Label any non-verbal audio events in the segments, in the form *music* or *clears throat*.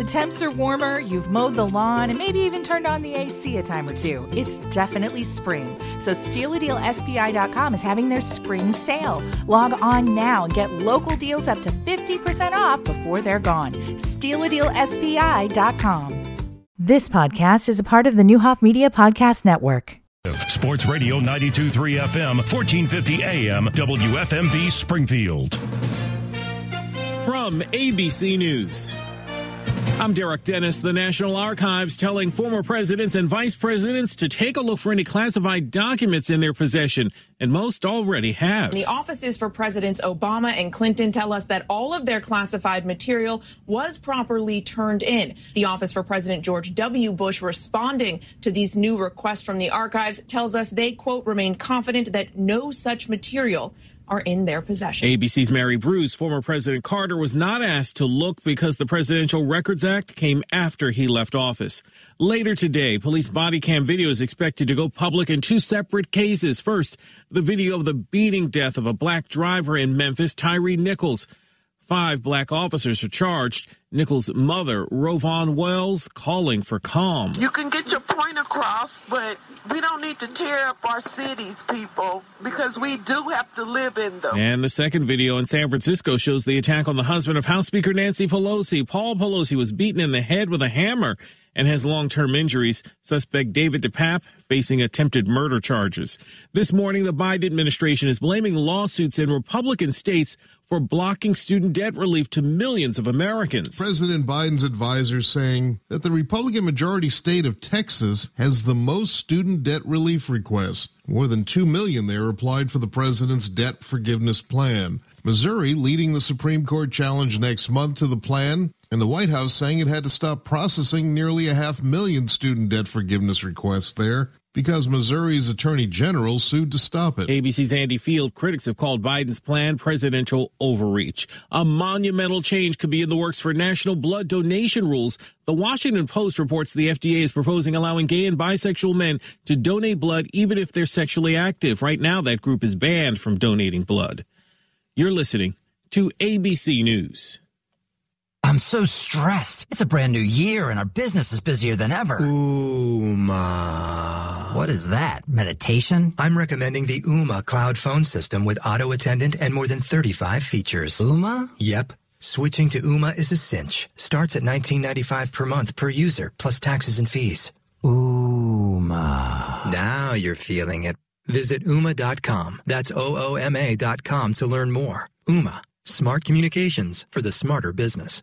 The temps are warmer, you've mowed the lawn, and maybe even turned on the AC a time or two. It's definitely spring. So StealADealSPI.com is having their spring sale. Log on now and get local deals up to 50% off before they're gone. StealADealSPI.com. This podcast is a part of the Neuhoff Media Podcast Network. Sports Radio 923 FM, 1450 AM, WFMB Springfield. From ABC News. I'm Derek Dennis. The National Archives telling former presidents and vice presidents to take a look for any classified documents in their possession, and most already have. The offices for Presidents Obama and Clinton tell us that all of their classified material was properly turned in. The Office for President George W. Bush responding to these new requests from the archives tells us they, quote, remain confident that no such material are in their possession. ABC's Mary Bruce, former President Carter, was not asked to look because the Presidential Records Act came after he left office. Later today, police body cam video is expected to go public in two separate cases. First, the video of the beating death of a black driver in Memphis, Tyre Nichols. Five black officers are charged. Nichols' mother, RowVaughn Wells, calling for calm. You can get your point across, but we don't need to tear up our cities, people, because we do have to live in them. And the second video in San Francisco shows the attack on the husband of House Speaker Nancy Pelosi. Paul Pelosi was beaten in the head with a hammer and has long term injuries. Suspect David DePape facing attempted murder charges. This morning, the Biden administration is blaming lawsuits in Republican states for blocking student debt relief to millions of Americans. President Biden's advisors saying that the Republican majority state of Texas has the most student debt relief requests. More than 2 million there applied for the president's debt forgiveness plan. Missouri leading the Supreme Court challenge next month to the plan, and the White House saying it had to stop processing nearly a half million student debt forgiveness requests there because Missouri's attorney general sued to stop it. ABC's Andy Fies critics have called Biden's plan presidential overreach. A monumental change could be in the works for national blood donation rules. The Washington Post reports the FDA is proposing allowing gay and bisexual men to donate blood even if they're sexually active. Right now, that group is banned from donating blood. You're listening to ABC News. I'm so stressed. It's a brand new year and our business is busier than ever. Ooma. What is that? Meditation? I'm recommending the Ooma cloud phone system with auto attendant and more than 35 features. Ooma? Yep. Switching to Ooma is a cinch. Starts at $19.95 per month per user, plus taxes and fees. Ooma. Now you're feeling it. Visit Ooma.com. That's O-O-M-A dot com to learn more. Ooma. Smart communications for the smarter business.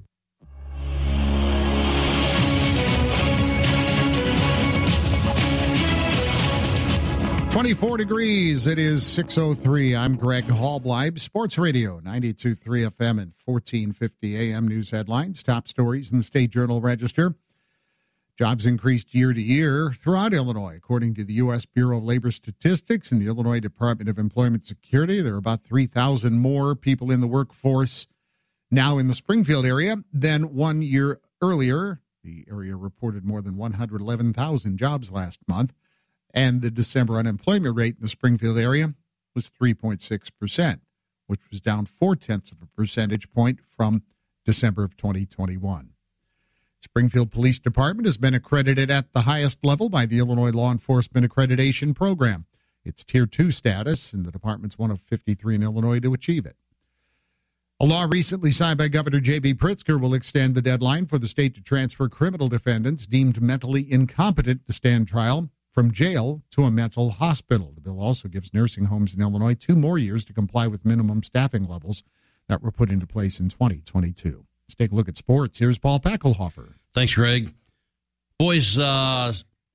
24 degrees. It is 6.03. I'm Greg Hallbleib, Sports Radio, 92.3 FM and 1450 AM news headlines. Top stories in the State Journal Register. Jobs increased year to year throughout Illinois, according to the U.S. Bureau of Labor Statistics and the Illinois Department of Employment Security. There are about 3,000 more people in the workforce now in the Springfield area than one year earlier. The area reported more than 111,000 jobs last month and the December unemployment rate in the Springfield area was 3.6%, which was down four tenths of a percentage point from December of 2021. Springfield Police Department has been accredited at the highest level by the Illinois Law Enforcement Accreditation Program. It's Tier 2 status, and the department's one of 53 in Illinois to achieve it. A law recently signed by Governor J.B. Pritzker will extend the deadline for the state to transfer criminal defendants deemed mentally incompetent to stand trial from jail to a mental hospital. The bill also gives nursing homes in Illinois two more years to comply with minimum staffing levels that were put into place in 2022. Let's take a look at sports. Here's Paul Packelhofer. Thanks, Greg. Boys uh,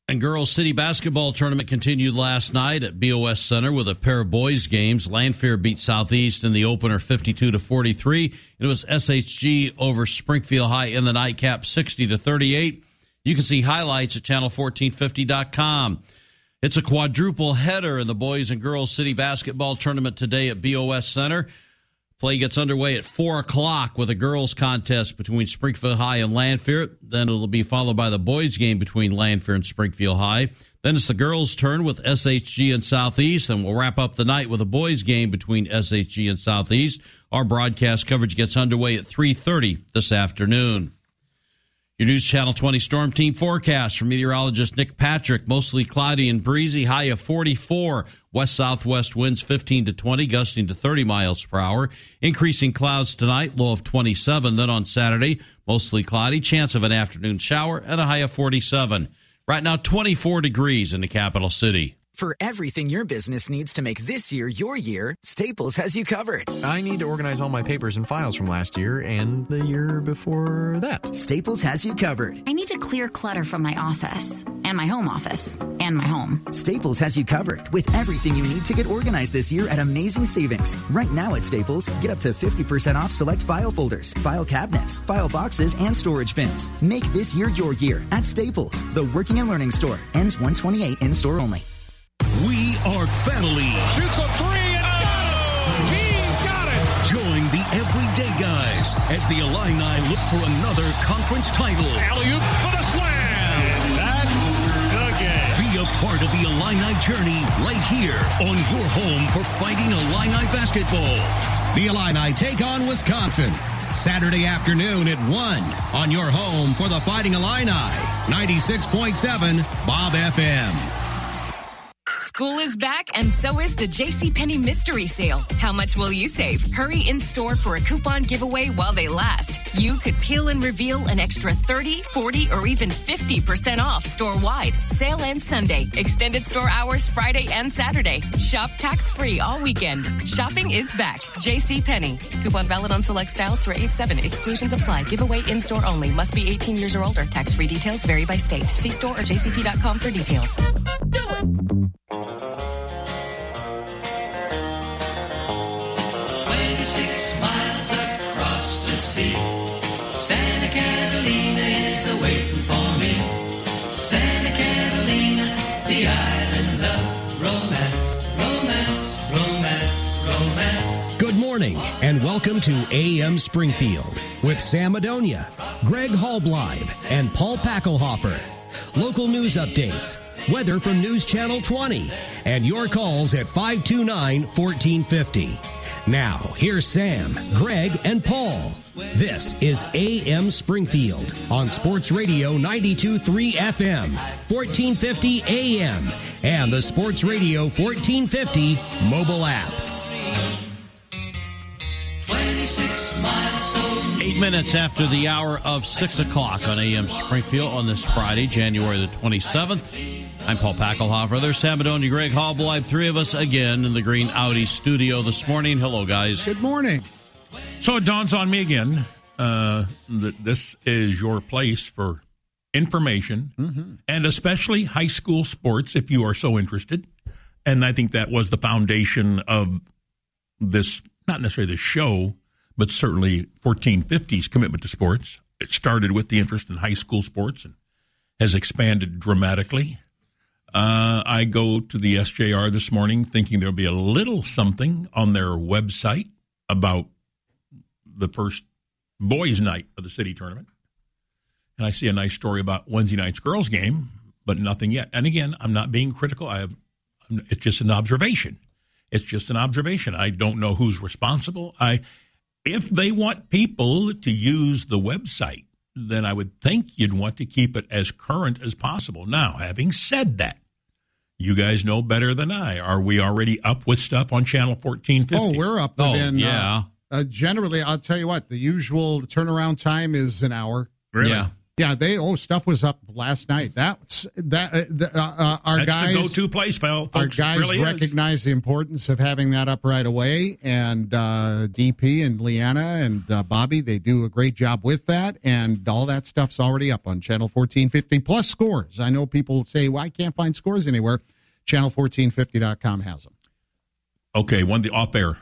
And girls city basketball tournament continued last night at BOS Center with a pair of boys games. Lanphier beat Southeast in the opener 52 to 43. It was SHG over Springfield High in the nightcap 60 to 38. You can see highlights at channel1450.com. It's a quadruple header in the boys and girls city basketball tournament today at BOS Center. Play gets underway at 4 o'clock with a girls' contest between Springfield High and Lanphier. Then it'll be followed by the boys' game between Lanphier and Springfield High. Then it's the girls' turn with SHG and Southeast, and we'll wrap up the night with a boys' game between SHG and Southeast. Our broadcast coverage gets underway at 3.30 this afternoon. Your News Channel 20 Storm Team forecast from meteorologist Nick Patrick. Mostly cloudy and breezy, high of 44. West southwest winds 15 to 20, gusting to 30 miles per hour. Increasing clouds tonight, low of 27. Then on Saturday, mostly cloudy, chance of an afternoon shower, and a high of 47. Right now, 24 degrees in the capital city. For everything your business needs to make this year your year, Staples has you covered. I need to organize all my papers and files from last year and the year before that. Staples has you covered. I need to clear clutter from my office and my home office and my home. Staples has you covered with everything you need to get organized this year at amazing savings. Right now at Staples, get up to 50% off select file folders, file cabinets, file boxes, and storage bins. Make this year your year at Staples, the working and learning store. Ends 128 in store only. We are family. Shoots a three and oh, he got it. Join the everyday guys as the Illini look for another conference title. Alley-oop for the slam. And that's the game. Be a part of the Illini journey right here on your home for Fighting Illini basketball. The Illini take on Wisconsin. Saturday afternoon at 1 on your home for the Fighting Illini. 96.7 Bob FM. School is back, and so is the JCPenney Mystery Sale. How much will you save? Hurry in store for a coupon giveaway while they last. You could peel and reveal an extra 30, 40, or even 50% off store wide. Sale ends Sunday. Extended store hours Friday and Saturday. Shop tax free all weekend. Shopping is back. JCPenney. Coupon valid on select styles through 8 7. Exclusions apply. Giveaway in store only. Must be 18 years or older. Tax free details vary by state. See store or jcp.com for details. Do it. 26 miles across the sea. Santa Catalina is awaiting for me. Santa Catalina, the island of romance, romance, romance, romance. Good morning and welcome to AM Springfield with Sam Madonia, Greg Hallbleib, and Paul Packelhofer. Local news updates, weather from News Channel 20, and your calls at 529 1450. Now, here's Sam, Greg, and Paul. This is AM Springfield on Sports Radio 923 FM, 1450 AM, and the Sports Radio 1450 mobile app. 26 miles so Eight minutes after the hour of 6 o'clock on AM Springfield on this Friday, January the 27th. I'm Paul Packelhofer. There's Sam Madonia, Greg Hallbleib, three of us again in the Green Audi studio this morning. Hello, guys. Good morning. So it dawns on me again uh, that this is your place for information Mm-hmm. and especially high school sports if you are so interested. And I think that was the foundation of this, not necessarily the show, but certainly 1450's commitment to sports. It started with the interest in high school sports and has expanded dramatically. Uh, I go to the SJR this morning thinking there'll be a little something on their website about the first boys' night of the city tournament. And I see a nice story about Wednesday night's girls' game, but nothing yet. And again, I'm not being critical. I have, it's just an observation. It's just an observation. I don't know who's responsible. I, if they want people to use the website, then I would think you'd want to keep it as current as possible. Now, having said that, you guys know better than I. Are we already up with stuff on channel 1450? Oh, we're up Oh, within. yeah. Uh, uh, generally, I'll tell you what, the usual turnaround time is an hour. Really? Yeah. Yeah, they oh stuff was up last night. That's that uh, the, uh, uh, our That's guys the go-to place, folks. our guys really is. recognize the importance of having that up right away, and uh, DP and Leanna and uh, Bobby they do a great job with that, and all that stuff's already up on Channel 1450 plus scores. I know people say, "Well, I can't find scores anywhere." Channel1450.com has them. Okay, one the off air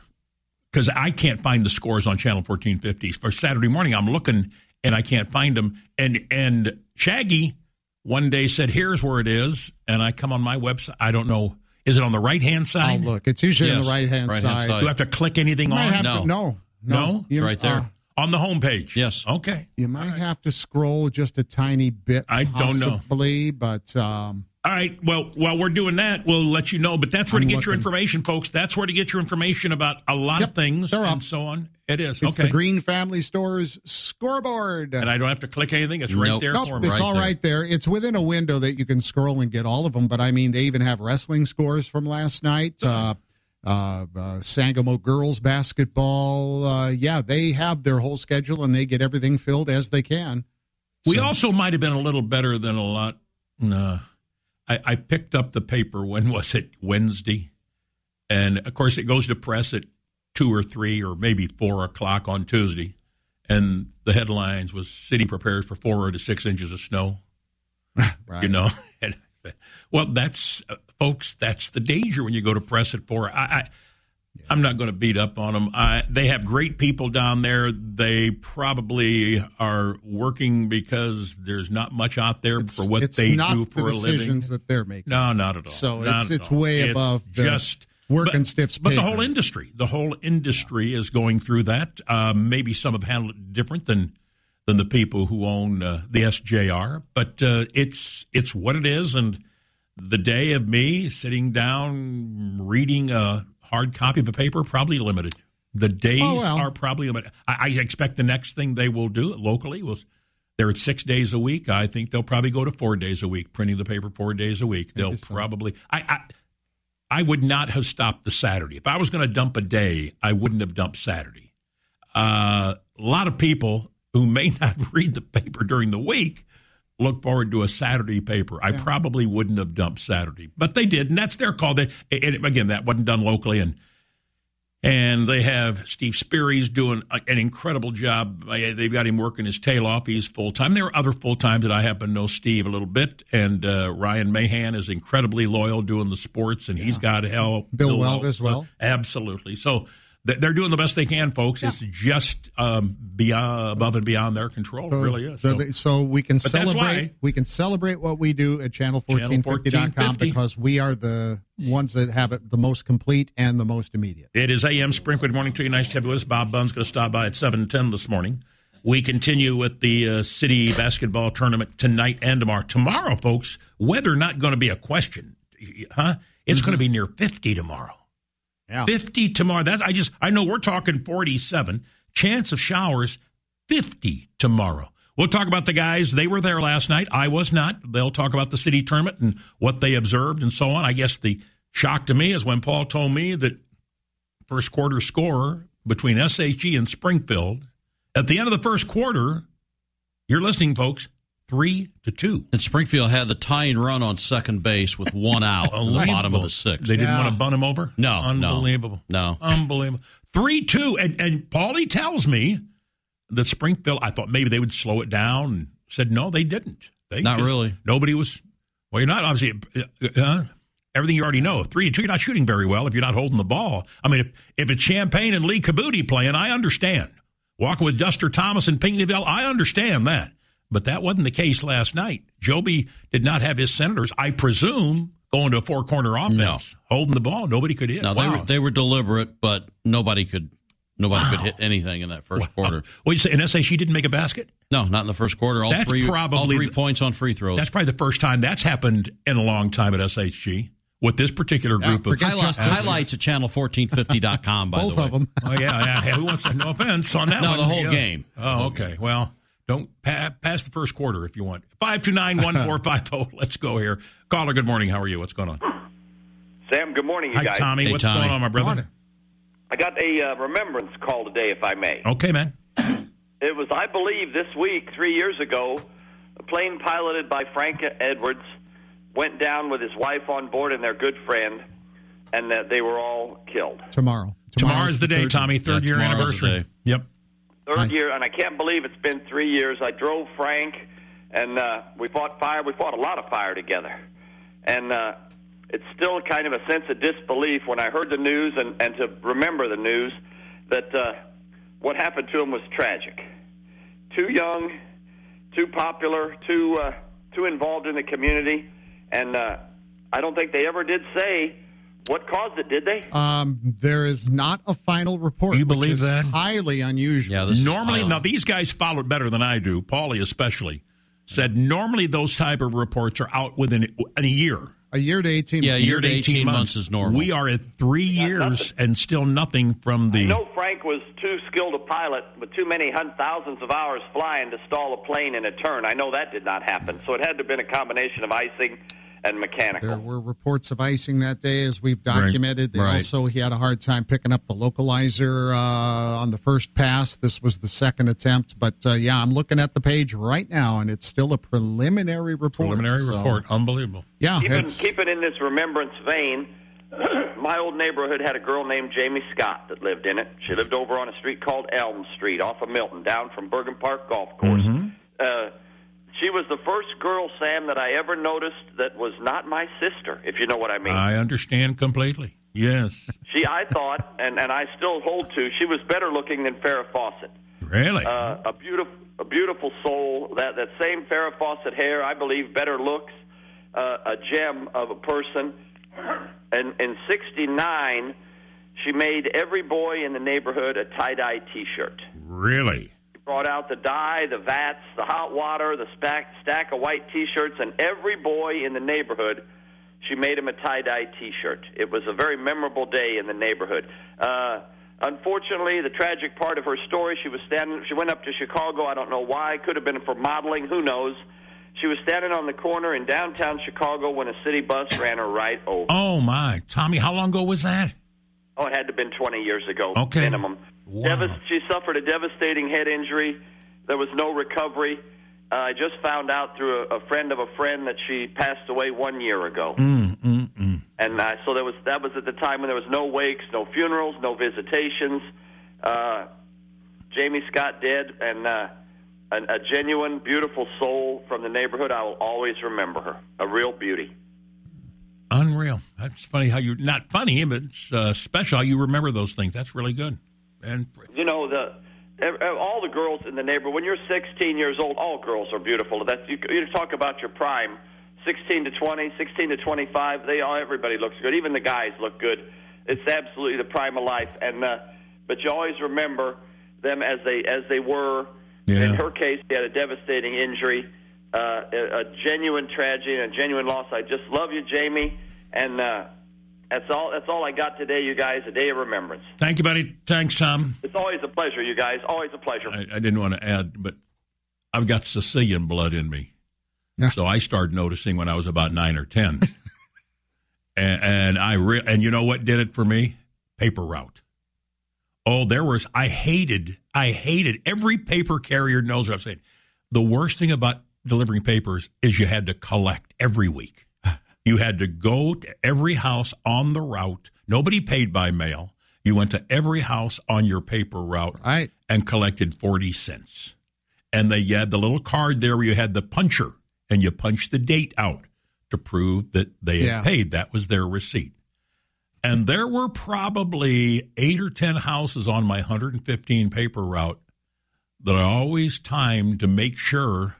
because I can't find the scores on Channel 1450 for Saturday morning. I'm looking and I can't find them. And and Shaggy one day said, "Here's where it is," and I come on my website. I don't know. Is it on the right hand side? Oh, look, it's usually on the right-hand right-hand side. Do I have to click anything You on? no. to- no, no, You- Right there. uh, on the homepage. Yes. Okay. You might have to scroll just a tiny bit. I don't know. possibly, but um, All right. Well, while we're doing that, we'll let you know. But that's where I'm to get your information, folks. That's where to get your information about a lot of things and so on. It is. it's okay. the Green Family Stores scoreboard. and I don't have to click anything. It's right there Nope, for me. it's all right there. It's within a window that you can scroll and get all of them. But I mean, they even have wrestling scores from last night. Uh, uh, uh, Sangamo girls basketball. Uh, yeah, they have their whole schedule and they get everything filled as they can. We So- also might have been a little better than a lot. No, I, I picked up the paper. When was it? Wednesday, and of course it goes to press at two or three or maybe four o'clock on Tuesday, and the headlines was "City prepares for four to six inches of snow." *laughs* Right. You know, *laughs* and, well, that's uh, folks. That's the danger when you go to press at four. I, I I'm not going to beat up on them. I, they have great people down there. They probably are working because there's not much out there for what they do the for a living. decisions that they're making. No, not at all. So Not it's it's all. way It's above the just working but, stiffs. But the whole industry, the whole industry is going through that. Um, maybe some have handled it different than than the people who own uh, the SJR, but uh, it's it's what it is. And the day of me sitting down reading a hard copy of a paper probably limited. The days Oh, well. are probably limited. I, I expect the next thing they will do locally was. They're at six days a week. I think they'll probably go to four days a week, printing the paper four days a week. They'll probably. I, I I would not have stopped the Saturday. If I was going to dump a day, I wouldn't have dumped Saturday. Uh, a lot of people who may *laughs* not read the paper during the week look forward to a Saturday paper. I probably wouldn't have dumped Saturday, but they did, and that's their call. They, and again, that wasn't done locally, and and they have Steve Spearie's doing a- an incredible job. They've got him working his tail off. He's full time. There are other full times that I happen to know Steve a little bit, and uh, Ryan Mahan is incredibly loyal doing the sports, and he's got help. Bill Weld as well. Absolutely. So they're doing the best they can, folks. It's just um, beyond above and beyond their control. it really is. So, So- so we can celebrate. We can celebrate what we do at channel1450.com 1450. because we are the ones that have it the most complete and the most immediate. It is AM Spring. Good morning to you. Nice to have you with us. Bob Bunn's going to stop by at 710 this morning. We continue with the uh, city basketball tournament tonight and tomorrow. Tomorrow, folks, weather not going to be a question, huh? It's going to be near 50 tomorrow. Yeah. 50 tomorrow. That I just I know we're talking 47. Chance of showers 50 tomorrow. We'll talk about the guys. They were there last night. I was not. They'll talk about the city tournament and what they observed and so on. I guess the shock to me is when Paul told me that first quarter score between SHG and Springfield at the end of the first quarter. You're listening, folks. Three to two. And Springfield had the tying run on second base with one out in the bottom of the sixth. They didn't want to bun him over. No, no. unbelievable. No. Unbelievable. Three two, and and Paulie tells me that Springfield. I thought maybe they would slow it down. and Said no, they didn't. They Not just- really. Nobody was. Well, you're not obviously. Uh, uh, everything you already know. Three two. You're not shooting very well if you're not holding the ball. I mean, if if it's Champaign and Lee Kabuti playing, I understand. Walking with Duster Thomas and Pinckneyville, I understand that. But that wasn't the case last night. Joby did not have his senators, I presume, going to a four corner offense, holding the ball. Nobody could hit. No, they were they were deliberate, but nobody could nobody could hit anything in that first quarter. What you say? And SAC didn't make a basket? No, not in the first quarter. All That's three probably all three the- points on free throws. That's probably the first time that's happened in a long time at SHG with this particular group of Highlights, highlights at channel1450.com, by Both the way. of them. Oh yeah, yeah. Hey, who wants to, no offense on that No, one. the whole Yeah. game. Oh, okay. Well, don't pa- pass the first quarter if you want. Five two nine one four five zero. *laughs* Let's go here. Caller, good morning. How are you? What's going on? Sam, good morning, you Hi, guys. Tommy. What's going on, my brother? I got a uh, remembrance call today, if I may. Okay, man. It was, I believe, this week, three years ago, A plane piloted by Frank Edwards went down with his wife on board and their good friend, and that they were all killed. Tomorrow. Tomorrow's the day, third- Tommy. Third Yeah, year anniversary. Yep. Third year, and I can't believe it's been three years. I drove Frank, and uh, we fought fire. We fought a lot of fire together, and uh, it's still kind of a sense of disbelief when I heard the news and, and to remember the news that uh, what happened to him was tragic. Too young, too popular, too uh, too involved in the community, and uh, I don't think they ever did say what caused it. Did they? Um, there is not a final report. You which believe is that? Highly unusual. Yeah, this normally, highly- now these guys followed better than I do. Paulie especially said normally those type of reports are out within in a year. A year to 18 Yeah, a months. year to 18 months is normal. We are at three years and still nothing from I the. know Frank was too skilled a pilot, but too many hun- thousands of hours flying to stall a plane in a turn. I know that did not happen. So it had to have been a combination of icing and mechanical. There were reports of icing that day, as we've documented. They Right. Also, he had a hard time picking up the localizer uh, on the first pass. This was the second attempt. But uh, yeah, I'm looking at the page right now, and it's still a preliminary report. Preliminary So, report. Unbelievable. Yeah, keep, it, keep it in this remembrance vein. *clears throat* My old neighborhood had a girl named Jamie Scott that lived in it. She lived over on a street called Elm Street off of Milton, down from Bergen Park Golf Course. Uh, she was the first girl, Sam, that I ever noticed that was not my sister, if you know what I mean. I understand completely. Yes. *laughs* She, I thought, and, and I still hold to, she was better looking than Farrah Fawcett. Really? Uh, a beautiful, a beautiful soul. That that same Farrah Fawcett hair, I believe, better looks. Uh, a gem of a person. And in '69, she made every boy in the neighborhood a tie dye T-shirt. really? Brought out the dye, the vats, the hot water, the stack stack of white T-shirts, and every boy in the neighborhood. She made him a tie dye T-shirt. It was a very memorable day in the neighborhood. Uh, unfortunately, the tragic part of her story, she was standing. She went up to Chicago. I don't know why. Could have been for modeling. Who knows? She was standing on the corner in downtown Chicago when a city bus ran her right over. Oh my, Tommy! How long ago was that? Oh, it had to have been 20 years ago, Okay. minimum. Wow. She suffered a devastating head injury. There was no recovery. Uh, I just found out through a, a friend of a friend that she passed away one year ago. Mm, mm, mm. And uh, so there was that was at the time when there was no wakes, no funerals, no visitations. Uh, Jamie Scott dead, and uh, a, a genuine, beautiful soul from the neighborhood. I will always remember her. A real beauty. Unreal. That's funny how you're not funny, but it's uh, special how you remember those things. That's really good. And You know the all the girls in the neighborhood. When you're 16 years old, all girls are beautiful. That's you, you talk about your prime. 16 to 20, 16 to 25, they all everybody looks good. Even the guys look good. It's absolutely the prime of life. And uh, but you always remember them as they as they were. Yeah. In her case, she had a devastating injury, uh, a, a genuine tragedy, and a genuine loss. I just love you, Jamie, and uh, that's all. That's all I got today, you guys. A day of remembrance. thank you, buddy. Thanks, Tom. It's always a pleasure, you guys. Always a pleasure. I, I didn't want to add, but I've got Sicilian blood in me. Yeah. So I started noticing when I was about nine or ten, *laughs* and, and I re- and you know what did it for me? Paper route. Oh, there was. I hated. I hated every paper carrier knows what I'm saying. The worst thing about delivering papers is you had to collect every week. You had to go to every house on the route. Nobody paid by mail. You went to every house on your paper route Right. and collected 40 cents. And they had the little card there where you had the puncher and you punched the date out to prove that they had Yeah. paid. That was their receipt. And there were probably eight or 10 houses on my 115 paper route that I always timed to make sure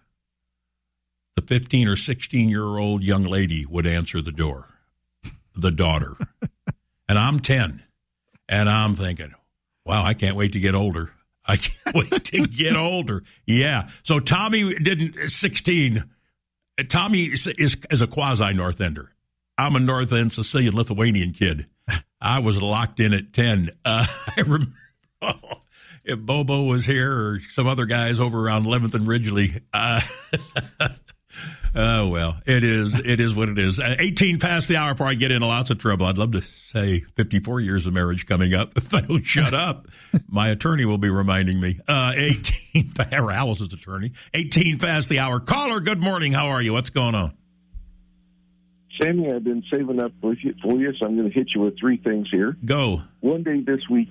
the 15 or 16 year old young lady would answer the door, the daughter. *laughs* and I'm 10. And I'm thinking, wow, I can't wait to get older. *laughs* I can't wait to get older. Yeah. So Tommy didn't, 16. uh, Tommy is, is, is a quasi North Ender. I'm a North End Sicilian Lithuanian kid. I was locked in at 10. Uh, *laughs* I remember if Bobo was here or some other guys over around 11th and Ridgely. Uh, Oh well, it is. It is what it is. Uh, Eighteen past the hour before I get into lots of trouble. I'd love to say fifty-four years of marriage coming up. *laughs* If I don't shut up, my attorney will be reminding me. Uh, Eighteen, *laughs* or Alice's attorney. Eighteen past the hour. Caller, good morning. How are you? What's going on? Sammy, I've been saving up for you, for you, so I'm going to hit you with three things here. Go. One day this week,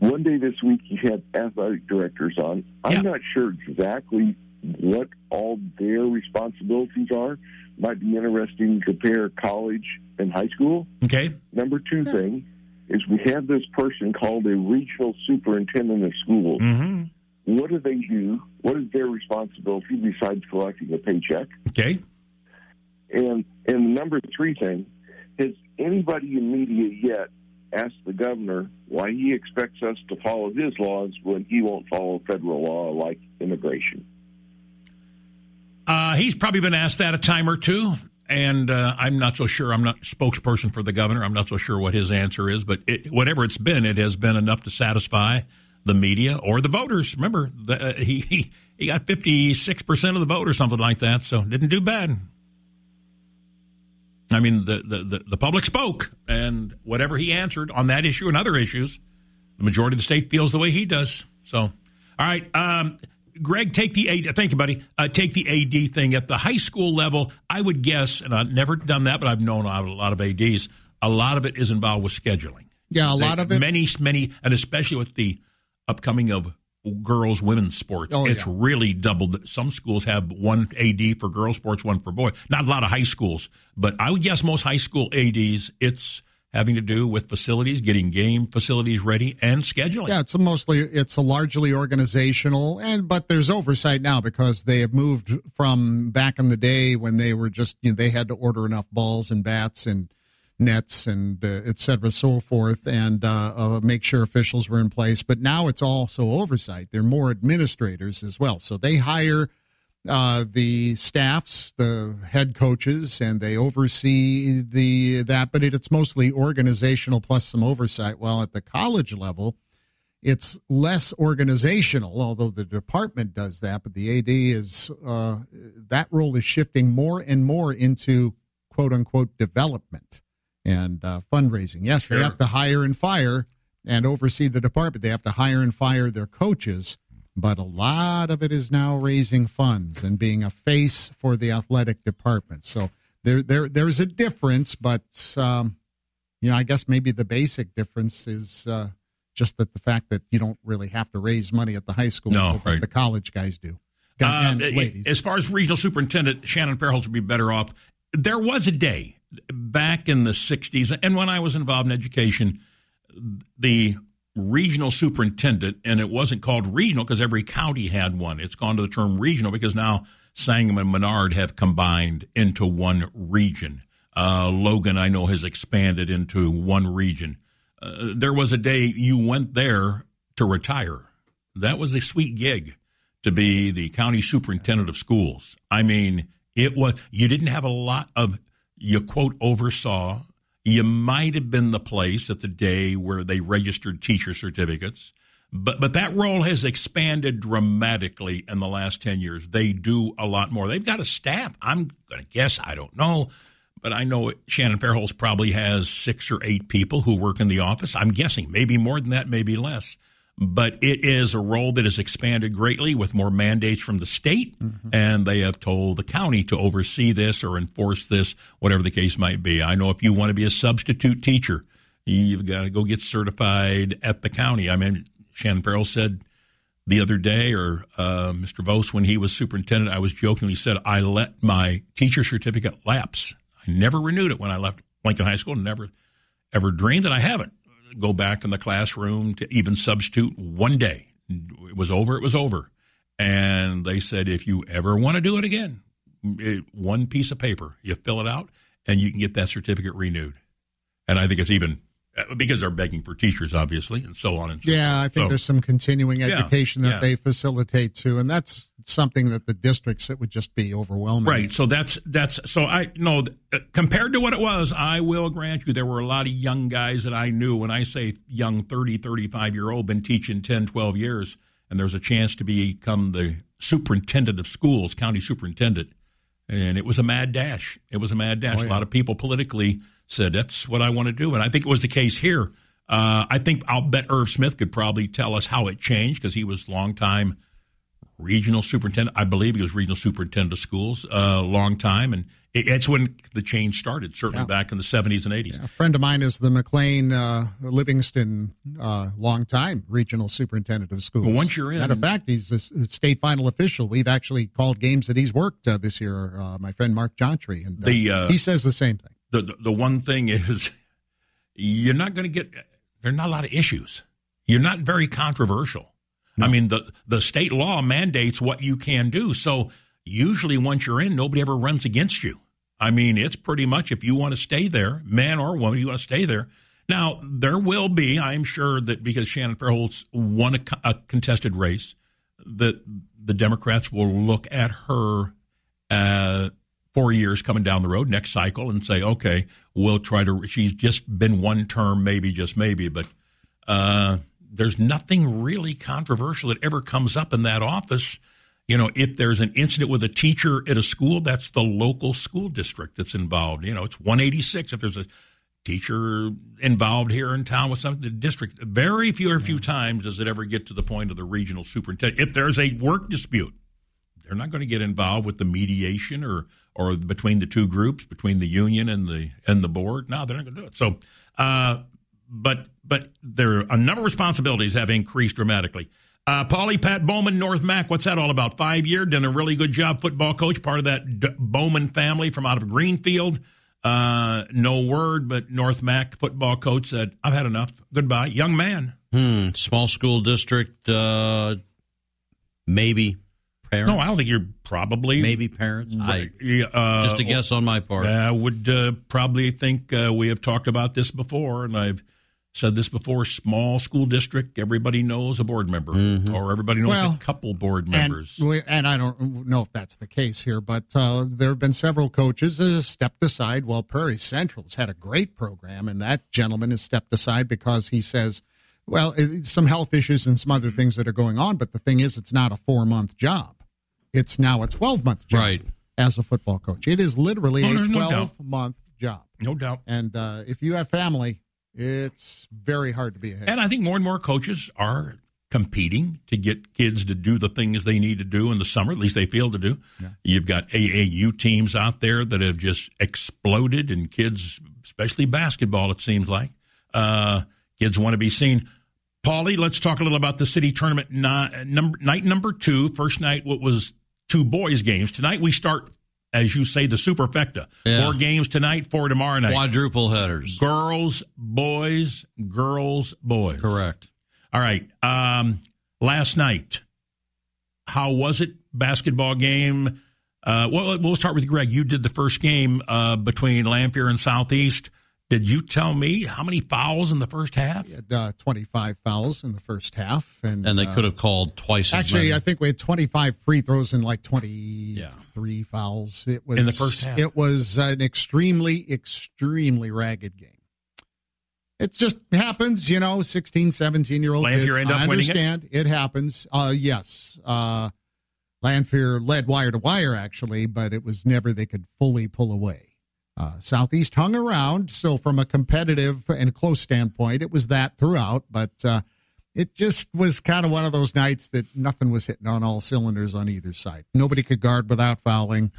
one day this week, you had athletic directors on. I'm not sure exactly what all their responsibilities are. Might be interesting to compare college and high school. Okay. Number two thing is we have this person called a regional superintendent of schools. Mm-hmm. What do they do? What is their responsibility besides collecting a paycheck? Okay. And and number three thing, has anybody in media yet asked the governor why he expects us to follow his laws when he won't follow federal law like immigration? Uh, he's probably been asked that a time or two, and uh, I'm not so sure. I'm not spokesperson for the governor. I'm not so sure what his answer is, but it, whatever it's been, it has been enough to satisfy the media or the voters. Remember, the, uh, he, he got 56 percent of the vote or something like that, so didn't do bad. I mean, the, the, the, the public spoke, and whatever he answered on that issue and other issues, the majority of the state feels the way he does. So, all right, um, Greg, take the AD. Thank you, buddy. Uh, take the AD thing at the high school level. I would guess, and I've never done that, but I've known a lot of ADs. A lot of it is involved with scheduling. Yeah, a lot of it. Many, many, and especially with the upcoming of girls women's sports Oh, it's yeah. really doubled some schools have one ad for girls sports one for boys not a lot of high schools but i would guess most high school ads it's having to do with facilities getting game facilities ready and scheduling. Yeah, it's mostly it's a largely organizational and but there's oversight now because they have moved from back in the day when they were just you know they had to order enough balls and bats and nets and uh, et cetera so forth and uh, uh, make sure officials were in place. But now it's also oversight. They're more administrators as well. So they hire uh, the staffs, the head coaches, and they oversee the that. But it, it's mostly organizational plus some oversight. While at the college level, it's less organizational, although the department does that. But the AD is uh, that role is shifting more and more into quote unquote development and uh, fundraising. Yes, they have to hire and fire and oversee the department. They have to hire and fire their coaches but a lot of it is now raising funds and being a face for the athletic department. So there, there, there's a difference, but um, you know, I guess maybe the basic difference is uh, just that the fact that you don't really have to raise money at the high school No, right. the college guys do. Uh, And it- ladies. as far as regional superintendent Shannon Fairholtz would be better off. There was a day back in the '60s, and when I was involved in education, the regional superintendent, and it wasn't called regional because every county had one. It's gone to the term regional because now Sangamon and Menard have combined into one region. Uh, Logan, I know, has expanded into one region. Uh, there was a day you went there to retire. That was a sweet gig to be the county superintendent of schools. I mean, it was, you didn't have a lot of, you quote, oversaw. You might have been the place at the day where they registered teacher certificates. But but that role has expanded dramatically in the last 10 years. They do a lot more. They've got a staff. I'm going to guess, I don't know, but I know Shannon Fairholz probably has six or eight people who work in the office. I'm guessing maybe more than that, maybe less. But it is a role that has expanded greatly with more mandates from the state, and they have told the county to oversee this or enforce this, whatever the case might be. I know if you want to be a substitute teacher, you've got to go get certified at the county. I mean, Shannon Farrell said the other day, or uh, Mr. Vos, when he was superintendent, I was jokingly said, I let my teacher certificate lapse. I never renewed it when I left Lincoln High School, never ever dreamed that I haven't. Go back in the classroom to even substitute one day. It was over, it was over. And they said, if you ever want to do it again, it, one piece of paper, you fill it out, and you can get that certificate renewed. And I think it's even because they're begging for teachers, obviously, and so on and so Yeah, I think So- there's some continuing Yeah, education that yeah. they facilitate too, and that's something that the districts it would just be overwhelming. Right. So that's that's so I know uh, compared to what it was, I will grant you there were a lot of young guys that I knew when I say young 30, 35 year old been teaching 10, 12 years and there's a chance to become the superintendent of schools, county superintendent. and it was a mad dash. It was a mad dash. Oh, yeah. A lot of people politically said that's what I want to do, and I think it was the case here. Uh, I think I'll bet Irv Smith could probably tell us how it changed because he was long time regional superintendent. I believe he was regional superintendent of schools a uh, long time, and it, it's when the change started. Certainly Yeah. back in the seventies and eighties. A friend of mine is the McLean uh, Livingston uh, long time regional superintendent of schools. Well, once you're in- matter of fact, he's a state final official. We've actually called games that he's worked uh, this year. Uh, my friend Mark Jontry, and uh, The, uh, he says the same thing. The, the the one thing is you're not going to get there are not a lot of issues. You're not very controversial. I mean the the state law mandates what you can do. So usually once you're in, nobody ever runs against you. I mean, it's pretty much if you want to stay there, man or woman, you want to stay there. Now there will be, I'm sure that because Shannon Fairholtz won a, a contested race, that the Democrats will look at her uh, four years coming down the road next cycle and say, okay, we'll try to. She's just been one term, maybe, just maybe, but uh, there's nothing really controversial that ever comes up in that office. You know, if there's an incident with a teacher at a school, that's the local school district that's involved. You know, it's 186. If there's a teacher involved here in town with something, the district, very few or few times does it ever get to the point of the regional superintendent. If there's a work dispute, they're not going to get involved with the mediation or or between the two groups, between the union and the and the board. No, they're not going to do it. So, uh, but but there a number of responsibilities have increased dramatically. Uh, Paulie Pat Bowman, North Mac, what's that all about? Five year, done a really good job, football coach, part of that D- Bowman family from out of Greenfield. Uh, no word, but North Mac football coach said, "I've had enough. Goodbye, young man." Hmm. Small school district. Uh, maybe parents. No, I don't think you're probably maybe parents. I, Yeah, uh, just a guess on my part. I would uh, probably think uh, we have talked about this before, and I've said this before. Small school district, everybody knows a board member, or everybody knows Well, a couple board members. And, we, and I don't know if that's the case here, but uh, there have been several coaches that have stepped aside. Well, Prairie Central's had a great program, and that gentleman has stepped aside because he says, well, it, some health issues and some other things that are going on. But the thing is, it's not a four month job, it's now a 12 month job Right. as a football coach. It is literally Oh, a there's no 12 doubt. month job. no doubt. And uh, if you have family, it's very hard to be ahead. And I think more and more coaches are competing to get kids to do the things they need to do in the summer, at least they feel to do. You've got AAU teams out there that have just exploded, and kids, especially basketball, it seems like, uh, kids want to be seen. Paulie, let's talk a little about the city tournament ni- number, night number two. First night, what was two boys' games. Tonight we start, as you say, the superfecta. Yeah. Four games tonight, four tomorrow night. Quadruple headers. Girls, boys, girls, boys. Correct. All right. Um, last night, how was it? Basketball game. Uh, well, we'll start with Greg. You did the first game uh, between Lanphier and Southeast. Did you tell me how many fouls in the first half? We had uh, 25 fouls in the first half. And, And they uh, could have called twice as Actually, many. I think we had 25 free throws and like 23 fouls. It was In the first half. It was an extremely, extremely ragged game. It just happens, you know, 16, 17 year old Lanphier kids. end up I winning it? understand. It? happens. Uh, yes. Uh, Lanphier led wire to wire, actually, but it was never they could fully pull away. Uh, Southeast hung around, so from a competitive and close standpoint, it was that throughout. But uh, it just was kind of one of those nights that nothing was hitting on all cylinders on either side. Nobody could guard without fouling.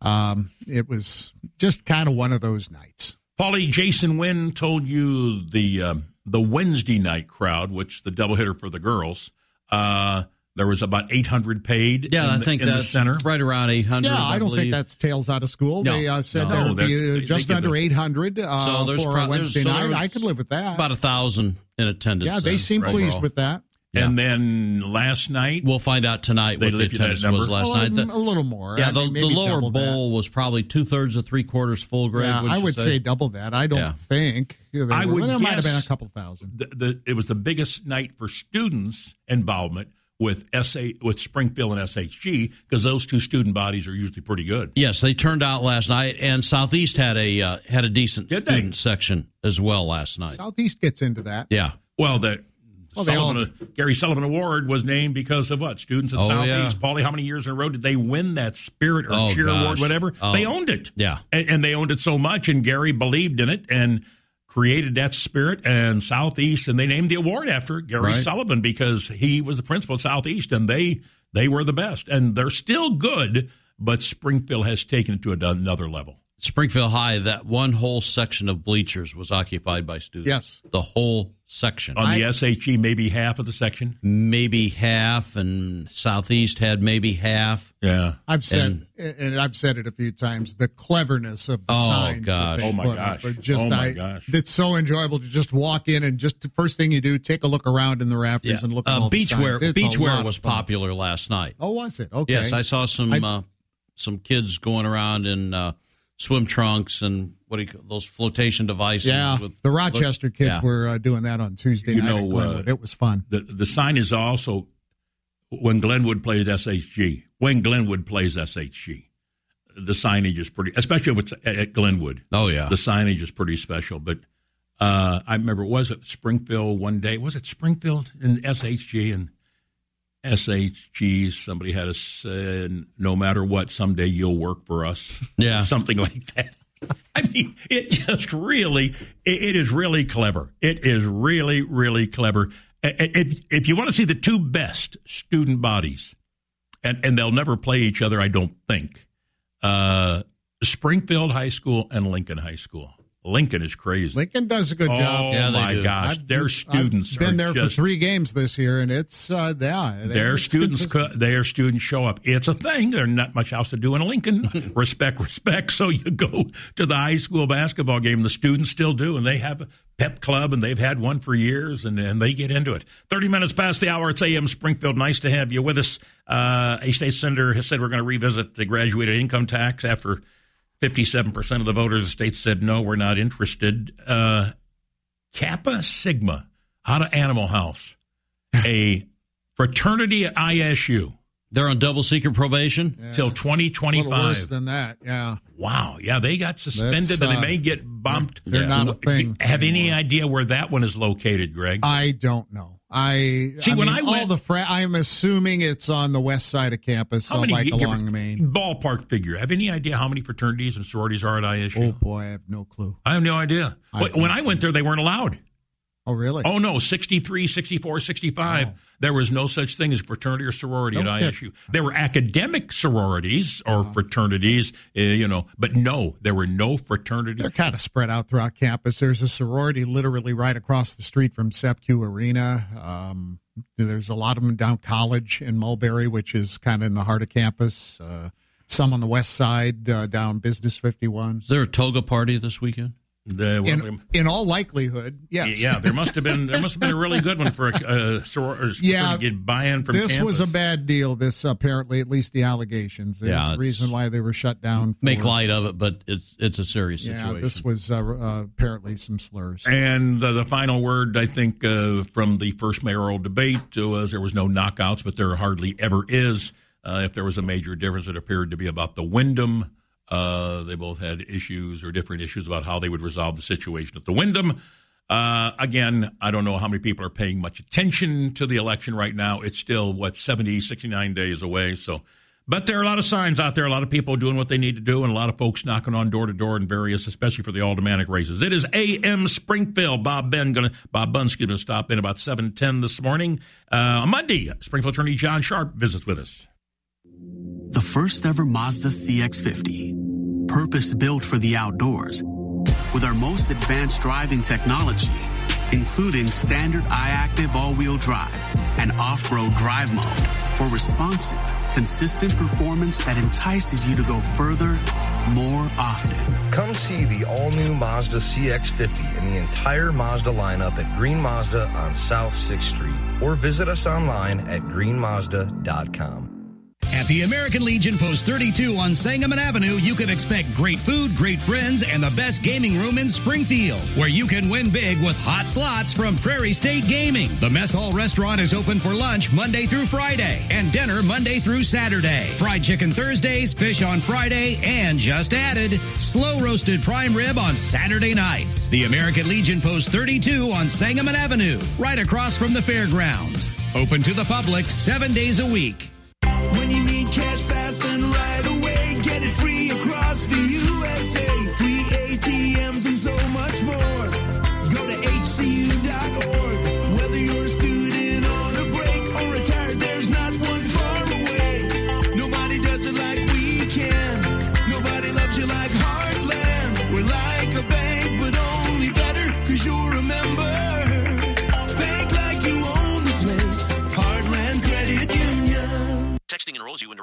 Um, it was just kind of one of those nights. Paulie, Jason Wynn told you the um, the Wednesday night crowd, which the doubleheader for the girls, uh, there was about 800 paid. yeah, in I the, think in the that's center. right around 800. Yeah, I, don't believe. think that's tails out of school. No, they uh, said no. there would be uh, just they give under the- 800 uh, So there's for pro- a Wednesday there's- so night. there I could live with that. about a thousand in attendance. yeah, they then, seem right? pleased Overall. with that. And then last night, We'll find out tonight They what the you that attendance was last Well, night. a, The- a little more. yeah, I the, mean, the maybe lower double that. bowl was probably two thirds to three quarters full. Grade. Yeah, would I would say? say double that. I don't Yeah. think. There, I were- would there might have been a couple thousand. the, the, it was the biggest night for students' involvement with SA with Springfield and SHG because those two student bodies are usually pretty good. Yes, they turned out last night, and Southeast had a uh, had a decent Did they? section as well last night. Southeast gets into that. Yeah, Well, the Well, they Sullivan, Gary Sullivan Award was named because of what? Students at Oh, Southeast. yeah. Paulie, how many years in a row did they win that Spirit or Oh, Cheer gosh. Award, whatever? Oh. They owned it. Yeah. And, and they owned it so much, and Gary believed in it and created that spirit and Southeast, and they named the award after Gary Right. Sullivan because he was the principal of Southeast, and they they were the best, and they're still good, but Springfield has taken it to another level. Springfield High, that one whole section of bleachers was occupied by students. Yes. The whole section. On the SHE, maybe half of the section. maybe half, and Southeast had maybe half. Yeah. I've said, and I've said it a few times, the cleverness of the Oh, signs. gosh. Oh, my put gosh. Just, Oh, my I- gosh. It's so enjoyable to just walk in and just the first thing you do, take a look around in the rafters Yeah. and look at Uh, all the beachwear. signs. It's a Beachwear was popular last night. Oh, was it? Okay. Yes, I saw some I- uh, some kids going around in uh, swim trunks and what do you call those flotation devices? Yeah, with- the Rochester kids Yeah. were uh, doing that on Tuesday You night know, at Glenwood. uh, it was fun. The the sign is also when Glenwood plays SHG. When Glenwood plays SHG, the signage is pretty, especially if it's at, at Glenwood. Oh yeah, The signage is pretty special. But uh, I remember, was it Springfield one day? Was it Springfield and SHG and SHG? Somebody had us say, no matter what, someday you'll work for us. Yeah. *laughs* Something like that. I mean, it just really, it, it is really clever. It is really, really clever. If, if you want to see the two best student bodies, and, and they'll never play each other, I don't think, uh, Springfield High School and Lincoln High School. Lincoln is crazy. Lincoln does a good oh, job. Yeah, my do. gosh. I've- their students I've been are there just for three games this year, and it's uh, yeah, their it's students co- their students show up it's a thing there's not much else to do in lincoln *laughs* respect respect so you go to the high school basketball game the students still do and they have a pep club and they've had one for years and, and they get into it 30 minutes past the hour it's am springfield nice to have you with us uh, a state senator has said we're going to revisit the graduated income tax after 57% of the voters of the state said no we're not interested uh, kappa sigma out of animal house a fraternity at ISU they're on double secret probation. till A worse 2025. than that. Yeah, Wow. Yeah, they got suspended That's, and they uh, may get bumped. they're not a thing Have any idea where that one is located, Greg? I don't know. I See, when mean, I all went- the fra- I'm assuming it's on the west side of campus, so like give- along the main. Ballpark figure. Have any idea how many fraternities and sororities are at ISU? Oh boy, I have no clue. I have no idea. I When- I went there, they weren't allowed. Oh really? Oh, no, 63, 64, 65. There was no such thing as fraternity or sorority Oh. No at kidding. ISU. There were academic sororities or fraternities, uh, you know, but no, there were no fraternities. They're kind of spread out throughout campus. There's a sorority literally right across the street from CEFCU Arena. Um, there's a lot of them down College in Mulberry, which is kind of in the heart of campus. Uh, some on the west side uh, down Business 51. Is there a toga party this weekend? The- In, in all likelihood, yes. Yeah, there must have been there must have been a really good one for a uh, soror- or Yeah. to get buy-in from this was a bad deal. This apparently, at least the allegations. There's Yeah, a reason why they were shut down. For, Make light of it, but it's it's a serious Yeah, situation. this was uh, uh, apparently some slurs. And uh, the final word, I think, uh, from the first mayoral debate was there was no knockouts, but there hardly ever is. Uh, if there was a major difference, it appeared to be about the Wyndham. Uh, they both had issues or different issues about how they would resolve the situation at the Wyndham. Uh, again, I don't know how many people are paying much attention to the election right now. It's still, what, 70, 69 days away. So, but there are a lot of signs out there, a lot of people doing what they need to do, and a lot of folks knocking on door to door in various, especially for the aldermanic races. It is AM Springfield. Bob Ben gonna Bob Bunn's gonna stop in about seven ten this morning. Uh, on Monday, Springfield attorney John Sharp visits with us. The first ever Mazda CX50, purpose built for the outdoors, with our most advanced driving technology, including standard iActive all-wheel drive and off-road drive mode for responsive, consistent performance that entices you to go further, more often. Come see the all-new Mazda CX-50 and the entire Mazda lineup at Green Mazda on South 6th Street or visit us online at greenmazda.com. At the American Legion Post 32 on Sangamon Avenue, you can expect great food, great friends, and the best gaming room in Springfield, where you can win big with hot slots from Prairie State Gaming. The Mess Hall restaurant is open for lunch Monday through Friday and dinner Monday through Saturday. Fried chicken Thursdays, fish on Friday, and just added, slow roasted prime rib on Saturday nights. The American Legion Post 32 on Sangamon Avenue, right across from the fairgrounds. Open to the public seven days a week. When Enrolls you into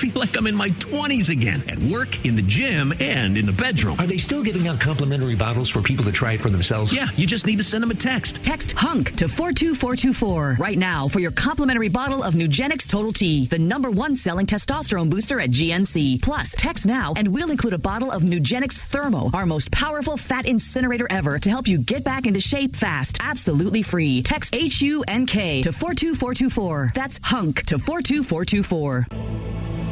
feel like I'm in my 20s again at work, in the gym, and in the bedroom. Are they still giving out complimentary bottles for people to try it for themselves? Yeah, you just need to send them a text. Text HUNK to 42424 right now for your complimentary bottle of Nugenix Total T, the number one selling testosterone booster at GNC. Plus, text now and we'll include a bottle of Nugenix Thermo, our most powerful fat incinerator ever to help you get back into shape fast. Absolutely free. Text HUNK to 42424. That's HUNK to 42424.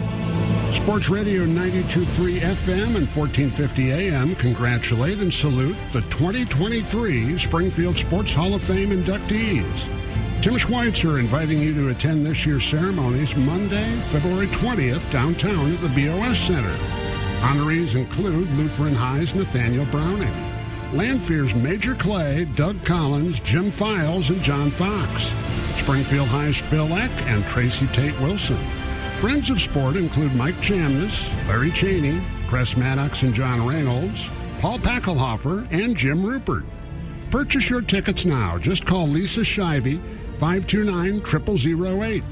Sports Radio 92.3 FM and 1450 AM congratulate and salute the 2023 Springfield Sports Hall of Fame inductees. Tim Schweitzer inviting you to attend this year's ceremonies Monday, February 20th, downtown at the BOS Center. Honorees include Lutheran High's Nathaniel Browning, Lanphier's Major Clay, Doug Collins, Jim Files, and John Fox, Springfield High's Phil Eck and Tracy Tate Wilson. Friends of sport include Mike Chamness, Larry Cheney, Chris Maddox and John Reynolds, Paul Packelhofer, and Jim Rupert. Purchase your tickets now. Just call Lisa Shivey, 529-0008.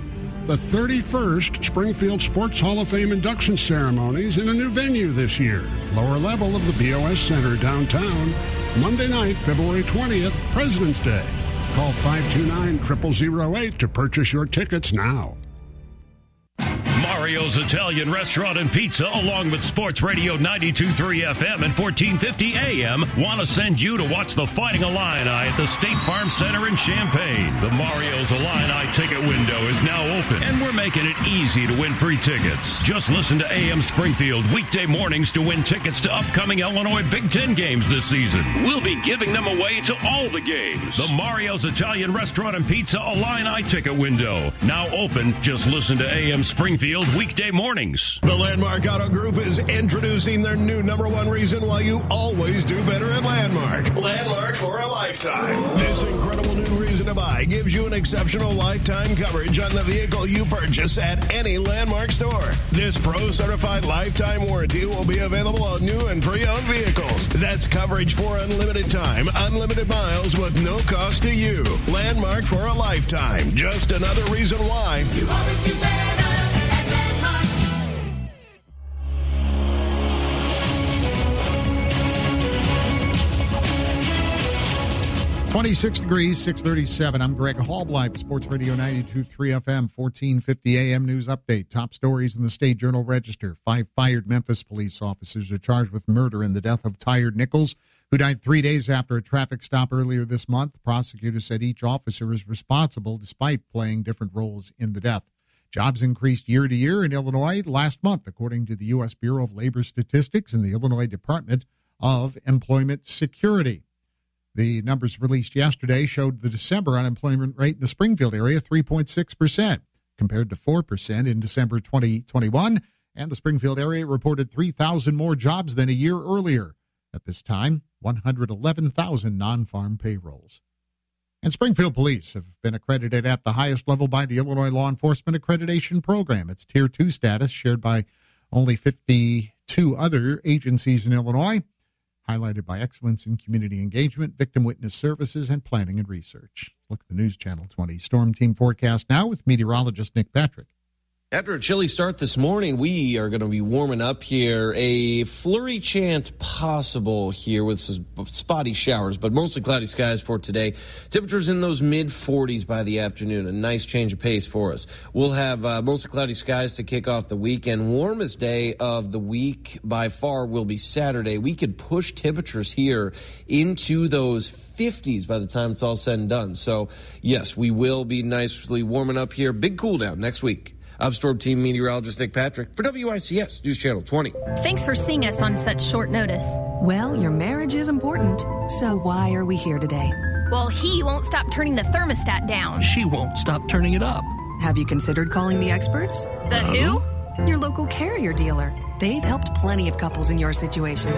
The 31st Springfield Sports Hall of Fame induction ceremonies in a new venue this year. Lower level of the BOS Center downtown. Monday night, February 20th, President's Day. Call 529-0008 to purchase your tickets now. Mario's Italian Restaurant and Pizza, along with Sports Radio 92.3 FM and 1450 AM, want to send you to watch the Fighting Illini at the State Farm Center in Champaign. The Mario's Illini ticket window is now open, and we're making it easy to win free tickets. Just listen to AM Springfield weekday mornings to win tickets to upcoming Illinois Big Ten games this season. We'll be giving them away to all the games. The Mario's Italian Restaurant and Pizza Illini ticket window, now open. Just listen to AM Springfield weekday mornings. The Landmark Auto Group is introducing their new number one reason why you always do better at Landmark. Landmark for a lifetime. This incredible new reason to buy gives you an exceptional lifetime coverage on the vehicle you purchase at any Landmark store. This pro certified lifetime warranty will be available on new and pre owned vehicles. That's coverage for unlimited time, unlimited miles with no cost to you. Landmark for a lifetime. Just another reason why you always do better. 26 degrees, 637. I'm Greg Hallbleib, Sports Radio 92.3 FM, 1450 AM News Update. Top stories in the State Journal Register. Five fired Memphis police officers are charged with murder in the death of Tyre Nichols, who died three days after a traffic stop earlier this month. Prosecutors said each officer is responsible despite playing different roles in the death. Jobs increased year to year in Illinois last month, according to the U.S. Bureau of Labor Statistics and the Illinois Department of Employment Security. The numbers released yesterday showed the December unemployment rate in the Springfield area 3.6%, compared to 4% in December 2021. And the Springfield area reported 3,000 more jobs than a year earlier. At this time, 111,000 non farm payrolls. And Springfield Police have been accredited at the highest level by the Illinois Law Enforcement Accreditation Program. It's Tier 2 status shared by only 52 other agencies in Illinois, highlighted by excellence in community engagement, victim witness services, and planning and research. Look at the News Channel 20 Storm Team forecast now with meteorologist Nick Patrick. After a chilly start this morning, we are going to be warming up here. A flurry chance possible here with some spotty showers, but mostly cloudy skies for today. Temperatures in those mid 40s by the afternoon. A nice change of pace for us. We'll have uh, mostly cloudy skies to kick off the weekend. Warmest day of the week by far will be Saturday. We could push temperatures here into those 50s by the time it's all said and done. So, yes, we will be nicely warming up here. Big cool down next week. I'm Storm Team Meteorologist Nick Patrick for WICS News Channel 20. Thanks for seeing us on such short notice. Well, your marriage is important, so why are we here today? Well, he won't stop turning the thermostat down. She won't stop turning it up. Have you considered calling the experts? The who? Uh-huh. Your local carrier dealer. They've helped plenty of couples in your situation.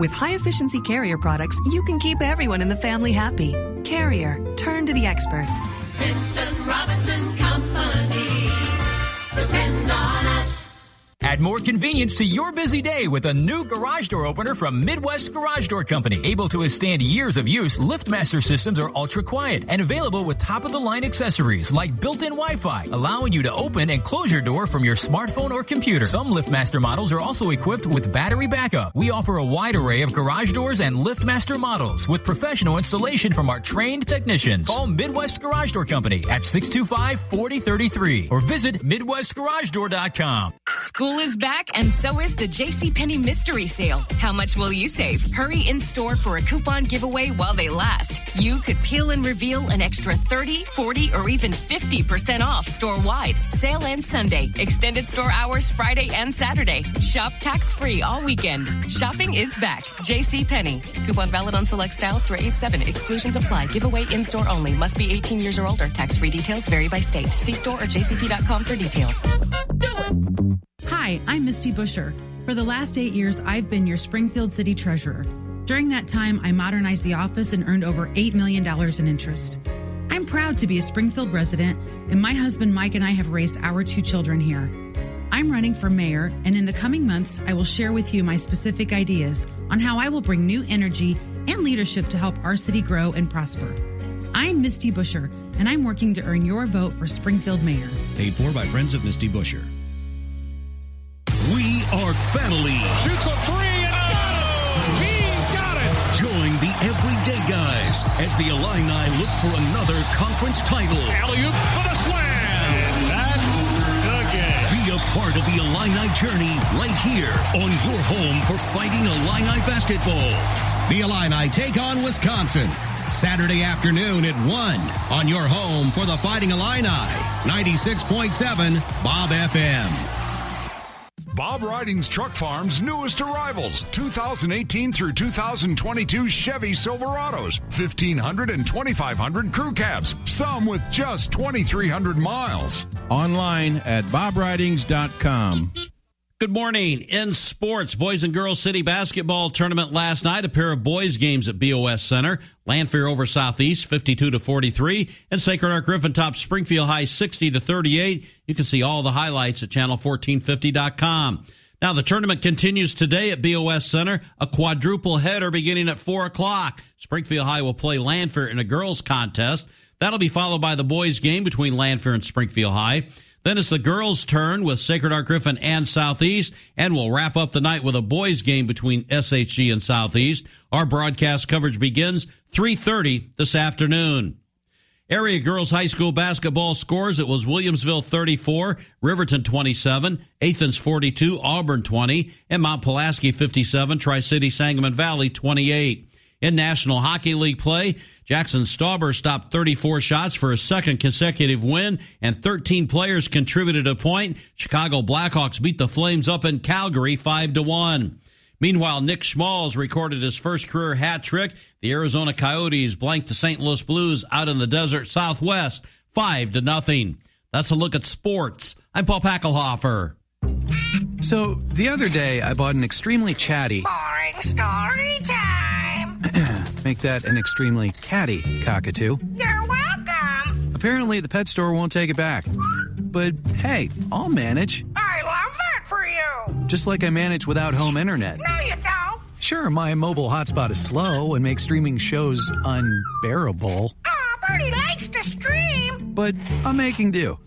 With high efficiency carrier products, you can keep everyone in the family happy. Carrier, turn to the experts. Vincent Robinson Company. Depend on us. Add more convenience to your busy day with a new garage door opener from Midwest Garage Door Company. Able to withstand years of use, LiftMaster systems are ultra quiet and available with top of the line accessories like built in Wi Fi, allowing you to open and close your door from your smartphone or computer. Some LiftMaster models are also equipped with battery backup. We offer a wide array of garage doors and LiftMaster models with professional installation from our trained technicians. Call Midwest Garage Door Company at 625 4033 or visit MidwestGarageDoor.com. School is back and so is the JCPenney Mystery Sale. How much will you save? Hurry in store for a coupon giveaway while they last. You could peel and reveal an extra 30, 40, or even 50% off store wide. Sale ends Sunday. Extended store hours Friday and Saturday. Shop tax free all weekend. Shopping is back. JCPenney. Coupon valid on select styles through 8 7. Exclusions apply. Giveaway in store only. Must be 18 years or older. Tax free details vary by state. See store or jcp.com for details. Hi, I'm Misty Buscher. For the last eight years, I've been your Springfield City Treasurer. During that time, I modernized the office and earned over $8 million in interest. I'm proud to be a Springfield resident, and my husband Mike and I have raised our two children here. I'm running for mayor, and in the coming months, I will share with you my specific ideas on how I will bring new energy and leadership to help our city grow and prosper. I'm Misty Buscher, and I'm working to earn your vote for Springfield Mayor. Paid for by Friends of Misty Buscher. We are family. Shoots a three and oh, he got it. Join the everyday guys as the Illini look for another conference title. Alley-oop for the slam. And that's the game. Be a part of the Illini journey right here on your home for Fighting Illini basketball. The Illini take on Wisconsin. Saturday afternoon at 1 on your home for the Fighting Illini. 96.7 Bob FM. Bob Riding's Truck Farm's newest arrivals 2018 through 2022 Chevy Silverados, 1500 and 2500 crew cabs, some with just 2300 miles. Online at bobridings.com. Good morning. In sports, boys and girls city basketball tournament last night. A pair of boys games at BOS Center. Lanphier over Southeast, 52 to 43, and Sacred Heart Griffin top Springfield High, 60 to 38. You can see all the highlights at channel1450.com. Now the tournament continues today at BOS Center. A quadruple header beginning at four o'clock. Springfield High will play Lanphier in a girls contest. That'll be followed by the boys game between Lanphier and Springfield High. Then it's the girls' turn with Sacred Heart Griffin and Southeast, and we'll wrap up the night with a boys' game between SHG and Southeast. Our broadcast coverage begins 3:30 this afternoon. Area girls high school basketball scores. It was Williamsville 34, Riverton 27, Athens 42, Auburn 20, and Mount Pulaski 57, Tri-City Sangamon Valley 28. In National Hockey League play, Jaxson Stauber stopped 34 shots for a second consecutive win, and 13 players contributed a point. Chicago Blackhawks beat the Flames up in Calgary 5 to 1. Meanwhile, Nick Schmaltz recorded his first career hat trick. The Arizona Coyotes blanked the St. Louis Blues out in the desert Southwest 5 to nothing. That's a look at sports. I'm Paul Packelhofer. So, the other day, I bought an extremely chatty. Boring story time. Make that an extremely catty cockatoo. You're welcome. Apparently, the pet store won't take it back. But hey, I'll manage. I love that for you. Just like I manage without home internet. No, you don't. Sure, my mobile hotspot is slow and makes streaming shows unbearable, Oh, Bertie likes to stream. but I'm making do.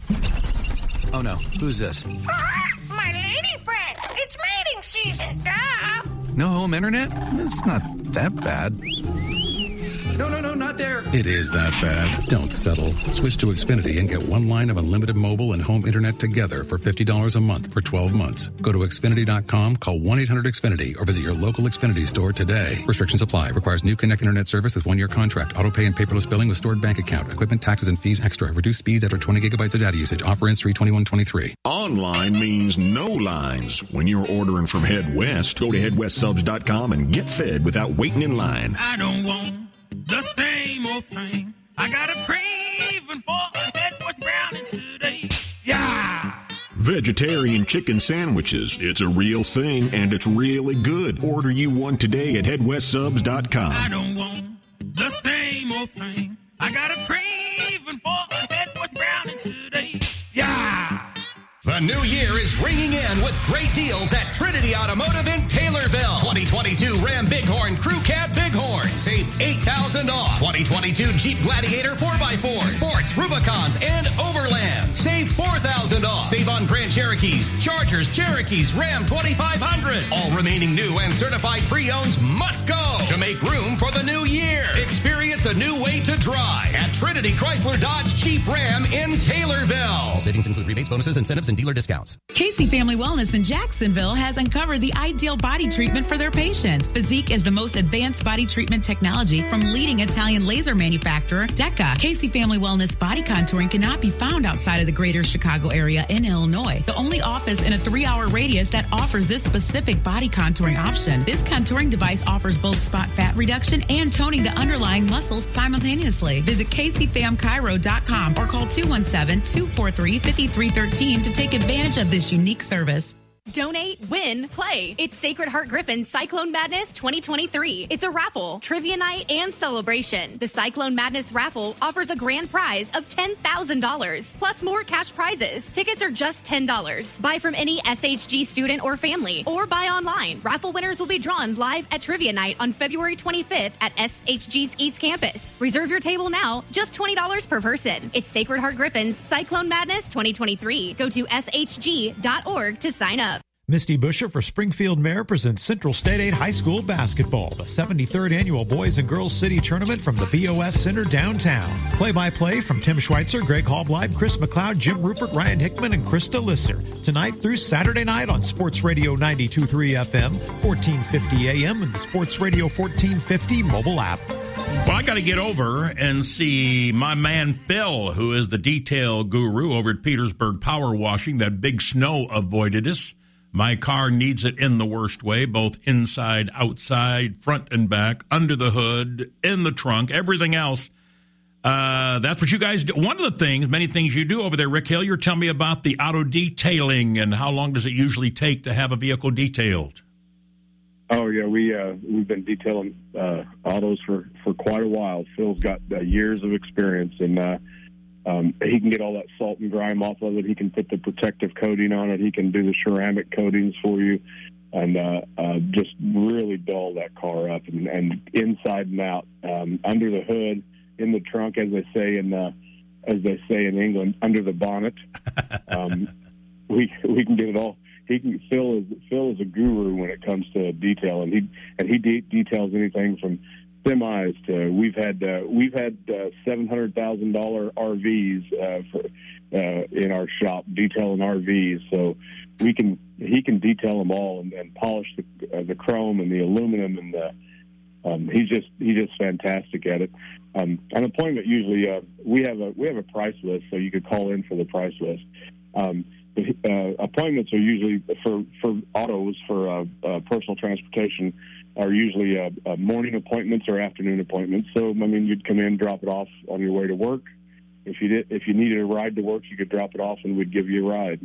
Oh no, who's this? Ah, my lady friend. It's mating season. Duh. No home internet? It's not that bad. It is that bad. Don't settle. Switch to Xfinity and get one line of unlimited mobile and home internet together for $50 a month for 12 months. Go to Xfinity.com, call 1 800 Xfinity, or visit your local Xfinity store today. Restrictions apply. Requires new Connect Internet service with one year contract. Auto pay and paperless billing with stored bank account. Equipment taxes and fees extra. Reduced speeds after 20 gigabytes of data usage. Offer ends 32123. Online means no lines. When you're ordering from Head West, go to headwestsubs.com and get fed without waiting in line. I don't want the same old thing. I got a craving for a head West brownie today. Yeah! Vegetarian chicken sandwiches. It's a real thing and it's really good. Order you one today at headwestsubs.com. I don't want the same old thing. I got a craving for The new year is ringing in with great deals at Trinity Automotive in Taylorville. 2022 Ram Bighorn Crew Cab Bighorn. Save 8000 off. 2022 Jeep Gladiator 4x4. Sports, Rubicons, and Overland. Save 4000 off. Save on Grand Cherokees, Chargers, Cherokees, Ram 2500. All remaining new and certified pre-owns must go to make room for the new year. Experience a new way to drive at Trinity Chrysler Dodge Jeep Ram in Taylorville. All savings include rebates, bonuses, incentives, and dealer discounts. Casey Family Wellness in Jacksonville has uncovered the ideal body treatment for their patients. Physiq is the most advanced body treatment technology from leading Italian laser manufacturer DEKA. Casey Family Wellness body contouring cannot be found outside of the greater Chicago area in Illinois. The only office in a three hour radius that offers this specific body contouring option. This contouring device offers both spot fat reduction and toning the underlying muscles simultaneously. Visit CaseyFamChiro.com or call 217 243 5313 to take advantage of this unique service. Donate, win, play. It's Sacred Heart Griffin Cyclone Madness 2023. It's a raffle, trivia night, and celebration. The Cyclone Madness raffle offers a grand prize of $10,000 plus more cash prizes. Tickets are just $10. Buy from any SHG student or family or buy online. Raffle winners will be drawn live at trivia night on February 25th at SHG's East Campus. Reserve your table now, just $20 per person. It's Sacred Heart Griffin's Cyclone Madness 2023. Go to shg.org to sign up. Misty Buscher for Springfield Mayor presents Central State 8 High School Basketball, the 73rd annual Boys and Girls City Tournament from the BOS Center downtown. Play by play from Tim Schweitzer, Greg Hallbleib, Chris McLeod, Jim Rupert, Ryan Hickman, and Krista Lisser. Tonight through Saturday night on Sports Radio 923 FM, 1450 AM, and the Sports Radio 1450 mobile app. Well, I got to get over and see my man Phil, who is the detail guru over at Petersburg Power Washing. That big snow avoided us. My car needs it in the worst way, both inside, outside, front and back, under the hood, in the trunk, everything else. Uh, that's what you guys do. One of the things, many things you do over there, Rick Hill, you're telling me about the auto detailing and how long does it usually take to have a vehicle detailed? Oh yeah, we uh, we've been detailing uh, autos for, for quite a while. Phil's got uh, years of experience, and uh, um, he can get all that salt and grime off of it. He can put the protective coating on it. He can do the ceramic coatings for you, and uh, uh, just really dull that car up and, and inside and out, um, under the hood, in the trunk, as they say in uh, as they say in England, under the bonnet. *laughs* Um, we we can get it all. He can Phil is Phil is a guru when it comes to detail, and he and he de- details anything from semis to we've had uh, we've had uh, seven hundred thousand dollar RVs uh, for uh, in our shop detailing RVs. So we can he can detail them all and, and polish the uh, the chrome and the aluminum and the um, he's just he's just fantastic at it. Um, an appointment usually uh, we have a we have a price list, so you could call in for the price list. Um, uh, appointments are usually for for autos for uh, uh, personal transportation are usually uh, uh, morning appointments or afternoon appointments. So I mean, you'd come in, drop it off on your way to work. If you did, if you needed a ride to work, you could drop it off, and we'd give you a ride.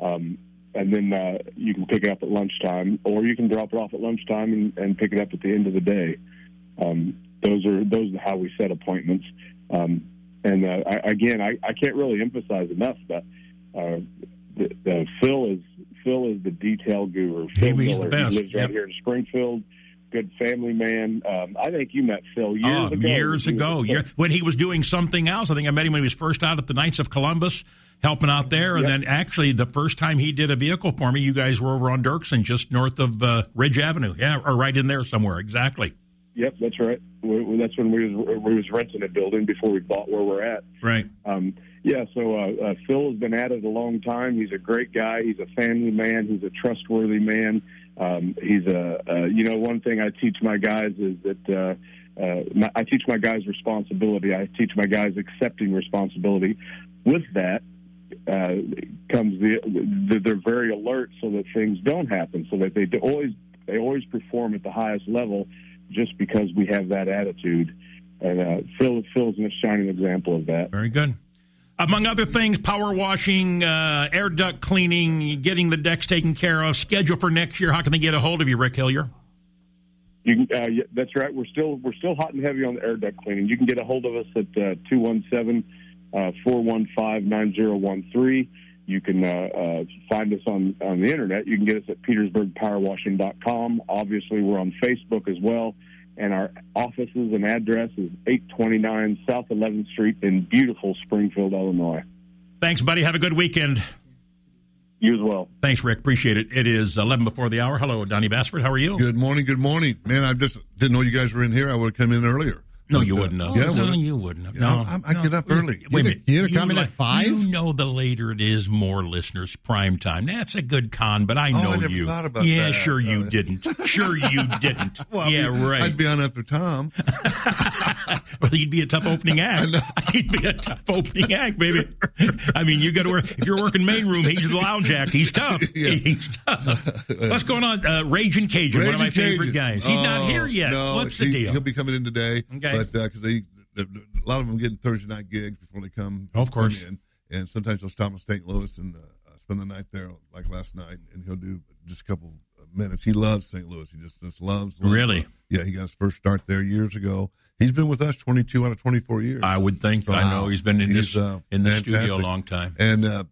Um, and then uh, you can pick it up at lunchtime, or you can drop it off at lunchtime and, and pick it up at the end of the day. Um, those are those are how we set appointments. Um, and uh, I, again, I, I can't really emphasize enough that uh, the, the Phil is Phil is the detail guru. Phil Miller. best. He lives right Yep. here in Springfield. Good family man. Um, I think you met Phil years Oh, ago. years ago, year, when he was doing something else. I think I met him when he was first out at the Knights of Columbus, helping out there. And then actually, the first time he did a vehicle for me, you guys were over on Dirksen, just north of uh, Ridge Avenue. Yeah, or right in there somewhere. Exactly. Yep, that's right. We, that's when we was, we was renting a building before we bought where we're at. Right. Um, yeah, so uh, uh, Phil has been at it a long time. He's a great guy. He's a family man. He's a trustworthy man. Um, he's a, uh, you know, one thing I teach my guys is that uh, uh, my, I teach my guys responsibility. I teach my guys accepting responsibility. With that uh, comes the, the they're very alert so that things don't happen, so that they always they always perform at the highest level, just because we have that attitude. And uh, Phil Phil's a shining example of that. Very good. Among other things, power washing, uh, air duct cleaning, getting the decks taken care of, schedule for next year. How can they get a hold of you, Rick Hillier? You can, uh, yeah, that's right. We're still we're still hot and heavy on the air duct cleaning. You can get a hold of us at uh, two one seven four one five nine zero one three. You can uh, uh, find us on on the internet. You can get us at petersburgpowerwashing.com. Obviously, we're on Facebook as well. And our offices and address is 829 South 11th Street in beautiful Springfield, Illinois. Thanks, buddy. Have a good weekend. You as well. Thanks, Rick. Appreciate it. It is 11 before the hour. Hello, Donnie Bassford. How are you? Good morning. Good morning, man. I just didn't know you guys were in here. I would have come in earlier. No, you uh, wouldn't have. Yeah, no, would've. you wouldn't have. No, I'm- I no. get up early. Wait a minute. You come in at five? You know, the later it is, more listeners. Prime time. That's a good con, but I Oh, know I never you. thought about yeah, that. sure you didn't. Sure you *laughs* didn't. Well, I yeah, mean, right. I'd be on after Tom. *laughs* well, he'd be a tough opening *laughs* act. He'd be a tough opening act, baby. I mean, you got to work. If you're working main room, he's the lounge act. He's tough. He's tough. What's going on? Uh, Raging Cajun, one of my Raging favorite guys. He's not Oh, here yet. No, What's the he, deal? He'll be coming in today. Okay. But because they, a lot of them getting Thursday night gigs before they come. Of course. in. And sometimes they'll stop in St. Louis and uh, spend the night there, like last night, and he'll do just a couple minutes. He loves St. Louis. He just, just loves, loves. Really? Yeah, he got his first start there years ago. He's been with us 22 out of 24 years. I would think. So, I know he's been in He's, this uh, in the studio a long time. And uh,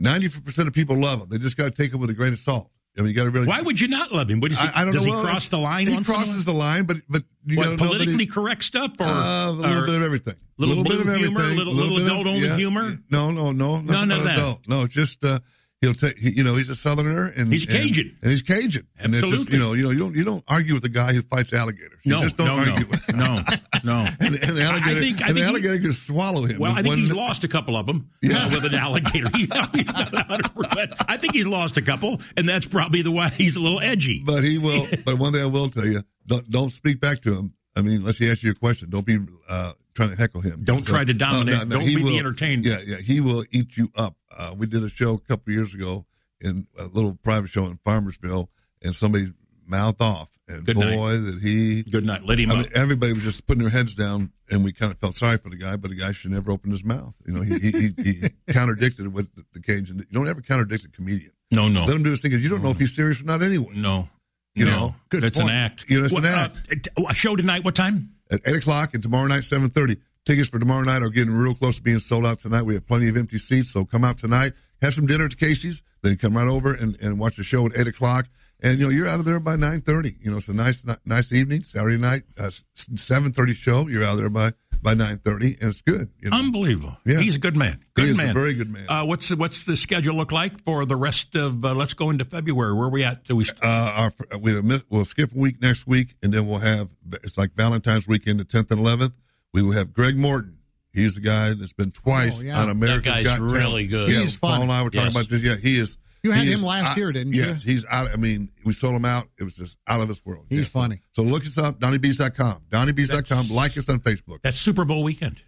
90% of people love him. They just got to take him with a grain of salt. I mean, you got to really. Why would you not love him? What is he, I, I don't does know. he Well, cross the line? He crosses the line, but but you What, politically he, correct stuff or uh, a little or bit of everything. Little, bit of humor, everything. little, little, of- adult only yeah. humor. No, no, no, None of that. Adult. No, just uh, he'll take. You know, he's a Southerner, and He's and- Cajun. and, he's Cajun. And it's just, Absolutely. you know, you know, you don't you don't argue with a guy who fights alligators. You No, just don't no, no. argue. no, no. *laughs* and, and the I- I alligator, think- I and the think he- can swallow him. Well, I think he's lost a couple of them Yeah. uh, with an alligator. *laughs* He's not 100%. I think he's lost a couple, and that's probably the why he's a little edgy. But he will. *laughs* but one thing I will tell you: don't, don't speak back to him. I mean, unless he asks you a question, don't be uh, trying to heckle him. Don't try to dominate. Don't he be the will- entertained. Yeah, yeah. He will eat you up. Uh, we did a show a couple of years ago in a little private show in Farmersville, and somebody mouthed off. And Good night. boy, that he. Good night. Let him I up. mean, everybody was just putting their heads down, and we kind of felt sorry for the guy, but the guy should never open his mouth. You know, he he, he, he *laughs* contradicted what the, the Cajun. You don't ever contradict a comedian. No, no. Let him do his thing because you don't know if he's serious or not anyway. No. You no. know, good That's point. an act. You know, it's What, an uh, act. t- a show tonight, what time? At eight o'clock and tomorrow night seven thirty. Tickets for tomorrow night are getting real close to being sold out tonight. We have plenty of empty seats, so come out tonight, have some dinner at Casey's, then come right over and, and watch the show at eight o'clock. And you know you're out of there by nine thirty. You know it's a nice nice evening Saturday night uh, seven thirty show. You're out of there by by nine thirty, and it's good. You know? Unbelievable. Yeah. He's a good man. He Good is a man. very good man. Uh, what's the, what's the schedule look like for the rest of? Uh, let's go into February. Where are we at? Do we? uh, our, we miss, we'll skip a week next week, and then we'll have it's like Valentine's weekend, the tenth and eleventh. We will have Greg Morton. He's the guy that's been twice Oh, yeah. on America's That guy's Got Talent. really good. Yeah, He's Paul fun. and I were talking Yes. about this. Yeah, he is. You had he him is last out- year, didn't you? Yes, he's out. I mean, we sold him out. It was just out of this world. He's Yeah, funny. So, look us up, DonnieBees.com. DonnieBees.com. Like us on Facebook. That's Super Bowl weekend.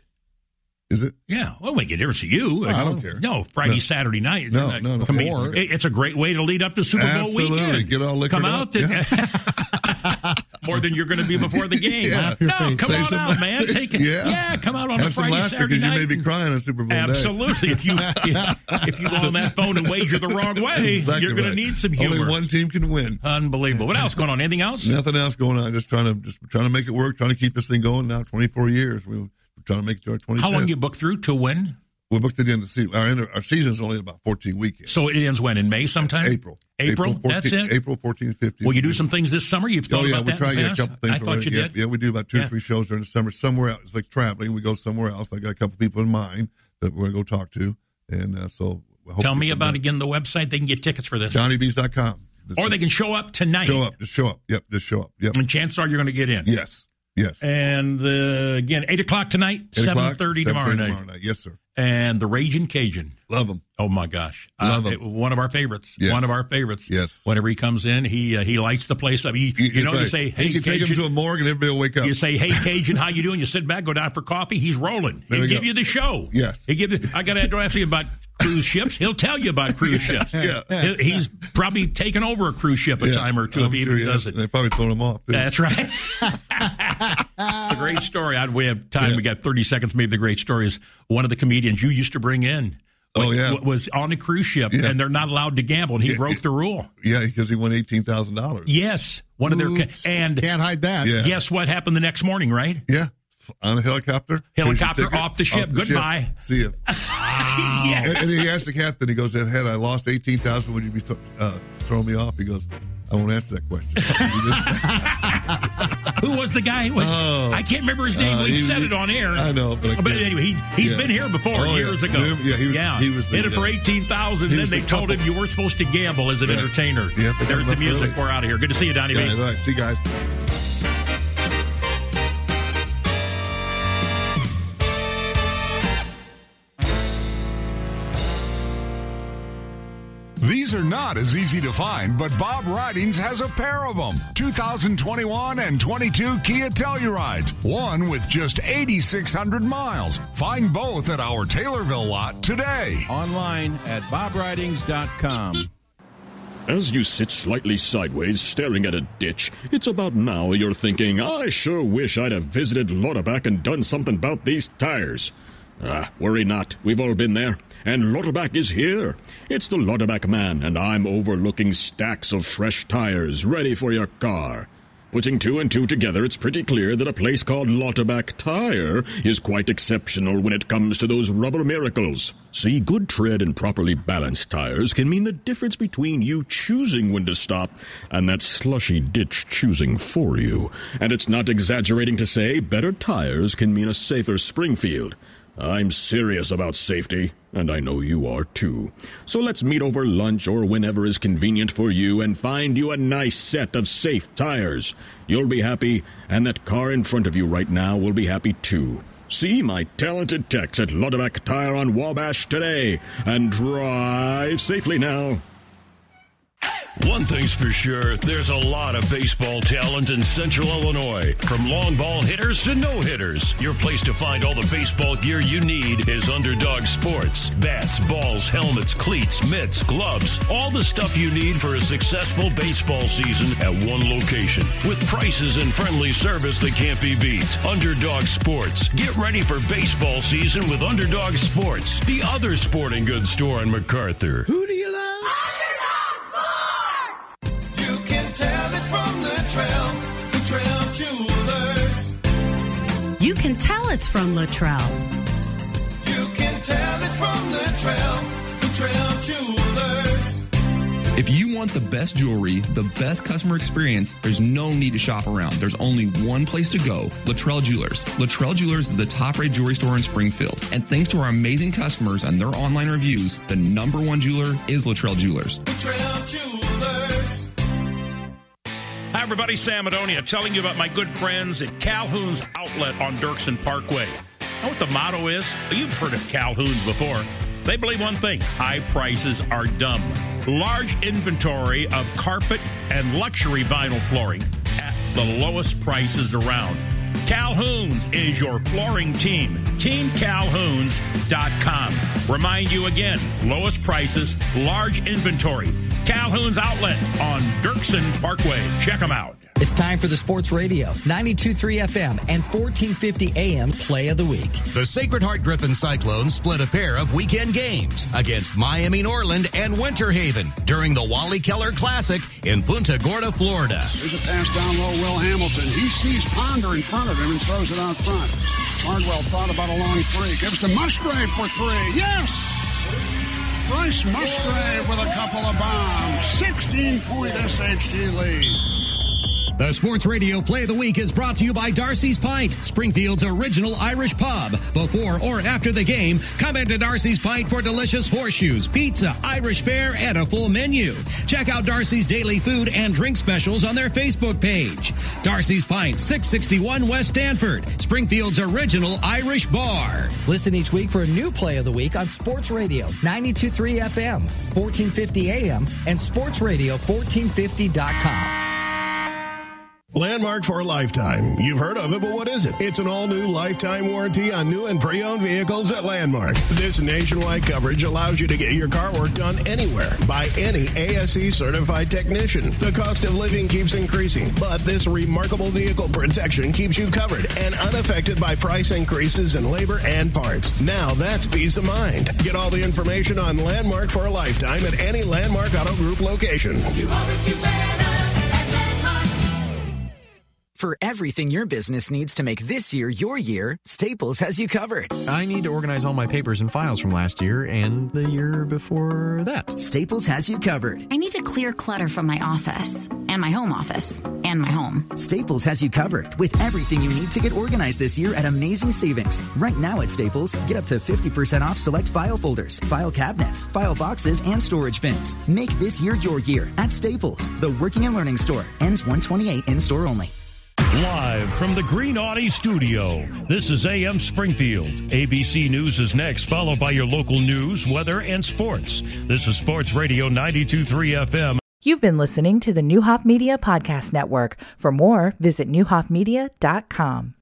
Is it? Yeah, well, we get difference to you. I don't care. No, Friday, No. Saturday night. No, no, no. come- Or- it's a great way to lead up to Super Bowl weekend. Absolutely. Get all liquored Come up. out and- *laughs* *laughs* more than you're going to be before the game. Yeah. Laugh your no, come Say on out, man. Take it. Yeah. Yeah, come out on Have a some Friday, laughter Saturday because night. you may be crying on Super Bowl day. Absolutely. If you *laughs* if you go on that phone and wager the wrong way, Exactly you're going right. to need some Only humor. one team can win. Unbelievable. What else going on? Anything else? Nothing else going on. Just trying to just trying to make it work. Trying to keep this thing going now. Twenty four years. We're trying to make it to our 25th. How long you book through to when? We booked it in the season. Our, end- our season's only about 14 weekends. So it ends when in May sometime. April. April. 14th, That's it. April 14th, 15th. Will you do some things this summer? You've thought Oh yeah, about we that. try in to the get a couple things. I thought already. you yeah, did. Yeah, we do about two Yeah. or three shows during the summer somewhere else. It's like traveling. We go somewhere else. I got a couple people in mind that we're going to go talk to, and uh, so hope Tell me about again the website. They can get tickets for this. JohnnyBees.com. or they can show up tonight. Show up. Just show up. Yep. Just show up. Yep. And chances are you're going to get in. Yes. Yes. And uh, again, eight o'clock tonight, Eight seven o'clock, thirty tomorrow 7:30 tomorrow night. Yes, sir. And the Raging Cajun. Love him. Oh my gosh, Love uh, it- one of our favorites. Yes. One of our favorites. Yes. Whenever he comes in, he uh, he lights the place up. He, you know, That's you say, "Hey, you can take him Cajun." to a morgue and everybody will wake up. You say, "Hey, Cajun, how you doing?" You sit back, go down for coffee. He's rolling. There He'll give go. you the show. Yes. He give. You, I got to ask you about cruise ships. He'll tell you about cruise *laughs* ships. Yeah. He- He's probably taken over a cruise ship a Yeah, time or two I'm if he sure even he does it. They probably thrown him off. too. That's right. *laughs* the great story. I, we have time. We got 30 seconds. Maybe the great story is one of the comedians you used to bring in. Oh, wa- yeah. was on a cruise ship, Yeah. and they're not allowed to gamble, and he Yeah, broke the rule. Yeah, because he won eighteen thousand dollars. Yes, one of their and can't hide that. Yeah. Guess what happened the next morning? Right? Yeah, on a helicopter. Helicopter Here's your ticket. off the ship. the Goodbye. See you. *laughs* yeah. And, and he asked the captain. He goes, "Had I lost eighteen thousand, would you be th- uh, throwing me off?" He goes, "I won't answer that question." *laughs* Who was the guy? Was, Oh. I can't remember his name. Uh, we he- said it on air. I know, but I But anyway, he he's Yeah. been here before Oh, yeah. years ago. Yeah, he was- Yeah, he was the, hit it for uh, eighteen thousand. Then they the told him you weren't supposed to gamble as an Yeah. entertainer. Yeah, There's the music. early. We're out of here. Good to see you, Donnie. B. Yeah, right. See you guys. These are not as easy to find, but Bob Ridings has a pair of them. 2021 and 22 Kia Tellurides, one with just 8,600 miles. Find both at our Taylorville lot today. Online at bobridings.com. As you sit slightly sideways staring at a ditch, it's about now you're thinking, I sure wish I'd have visited Lauterbach and done something about these tires. Ah, worry not, we've all been there. And Lauterbach is here. It's the Lauterbach man, and I'm overlooking stacks of fresh tires ready for your car. Putting two and two together, it's pretty clear that a place called Lauterbach Tire is quite exceptional when it comes to those rubber miracles. See, good tread and properly balanced tires can mean the difference between you choosing when to stop and that slushy ditch choosing for you. And it's not exaggerating to say better tires can mean a safer Springfield. I'm serious about safety, and I know you are too. So let's meet over lunch or whenever is convenient for you and find you a nice set of safe tires. You'll be happy, and that car in front of you right now will be happy too. See my talented techs at Lauterbach Tire on Wabash today, and drive safely now. One thing's for sure, there's a lot of baseball talent in Central Illinois. From long ball hitters to no hitters, your place to find all the baseball gear you need is Underdog Sports. Bats, balls, helmets, cleats, mitts, gloves, all the stuff you need for a successful baseball season at one location. With prices and friendly service that can't be beat. Underdog Sports. Get ready for baseball season with Underdog Sports, the other sporting goods store in MacArthur. Who do from Latrell, jewelers. You can tell it's from Latrell. You can tell it from the trail, Latrell jewelers. If you want the best jewelry, the best customer experience, there's no need to shop around. There's only one place to go Latrell Jewelers. Latrell Jewelers is the top rated jewelry store in Springfield. And thanks to our amazing customers and their online reviews, the number one jeweler is Latrell Jewelers. Trail jewelers. Everybody. Sam Madonia telling you about my good friends at Calhoun's Outlet on Dirksen Parkway. Know what the motto is? You've heard of Calhoun's before. They believe one thing high prices are dumb. Large inventory of carpet and luxury vinyl flooring at the lowest prices around. Calhoun's is your flooring team. TeamCalhoun's.com. Remind you again lowest prices, large inventory. Calhoun's Outlet on Dirksen Parkway. Check them out. It's time for the Sports Radio, 92.3 FM and 1450 AM Play of the Week. The Sacred Heart Griffin Cyclones split a pair of weekend games against Miami Norland and Winter Haven during the Wally Keller Classic in Punta Gorda, Florida. There's a pass down low, Will Hamilton. He sees Ponder in front of him and throws it out front. Cardwell thought about a long three. Gives to Musgrave for three. Yes! Bryce Musgrave with a couple of bombs. 16 point SHG lead. The Sports Radio Play of the Week is brought to you by Darcy's Pint, Springfield's original Irish pub. Before or after the game, come into Darcy's Pint for delicious horseshoes, pizza, Irish fare, and a full menu. Check out Darcy's daily food and drink specials on their Facebook page. Darcy's Pint, 661 West Stanford, Springfield's original Irish bar. Listen each week for a new Play of the Week on Sports Radio, 92.3 FM, 1450 AM, and Sports sportsradio1450.com. Landmark for a lifetime. You've heard of it, but what is it? It's an all new lifetime warranty on new and pre owned vehicles at Landmark. This nationwide coverage allows you to get your car work done anywhere by any ASE certified technician. The cost of living keeps increasing, but this remarkable vehicle protection keeps you covered and unaffected by price increases in labor and parts. Now that's peace of mind. Get all the information on Landmark for a lifetime at any Landmark Auto Group location. For everything your business needs to make this year your year, Staples has you covered. I need to organize all my papers and files from last year and the year before that. Staples has you covered. I need to clear clutter from my office and my home office and my home. Staples has you covered with everything you need to get organized this year at amazing savings. Right now at Staples, get up to 50% off select file folders, file cabinets, file boxes, and storage bins. Make this year your year at Staples, the working and learning store. Ends 128 in store only. Live from the Green Audi studio, this is AM Springfield. ABC News is next, followed by your local news, weather, and sports. This is Sports Radio 92.3 FM. You've been listening to the Neuhoff Media Podcast Network. For more, visit neuhoffmedia.com.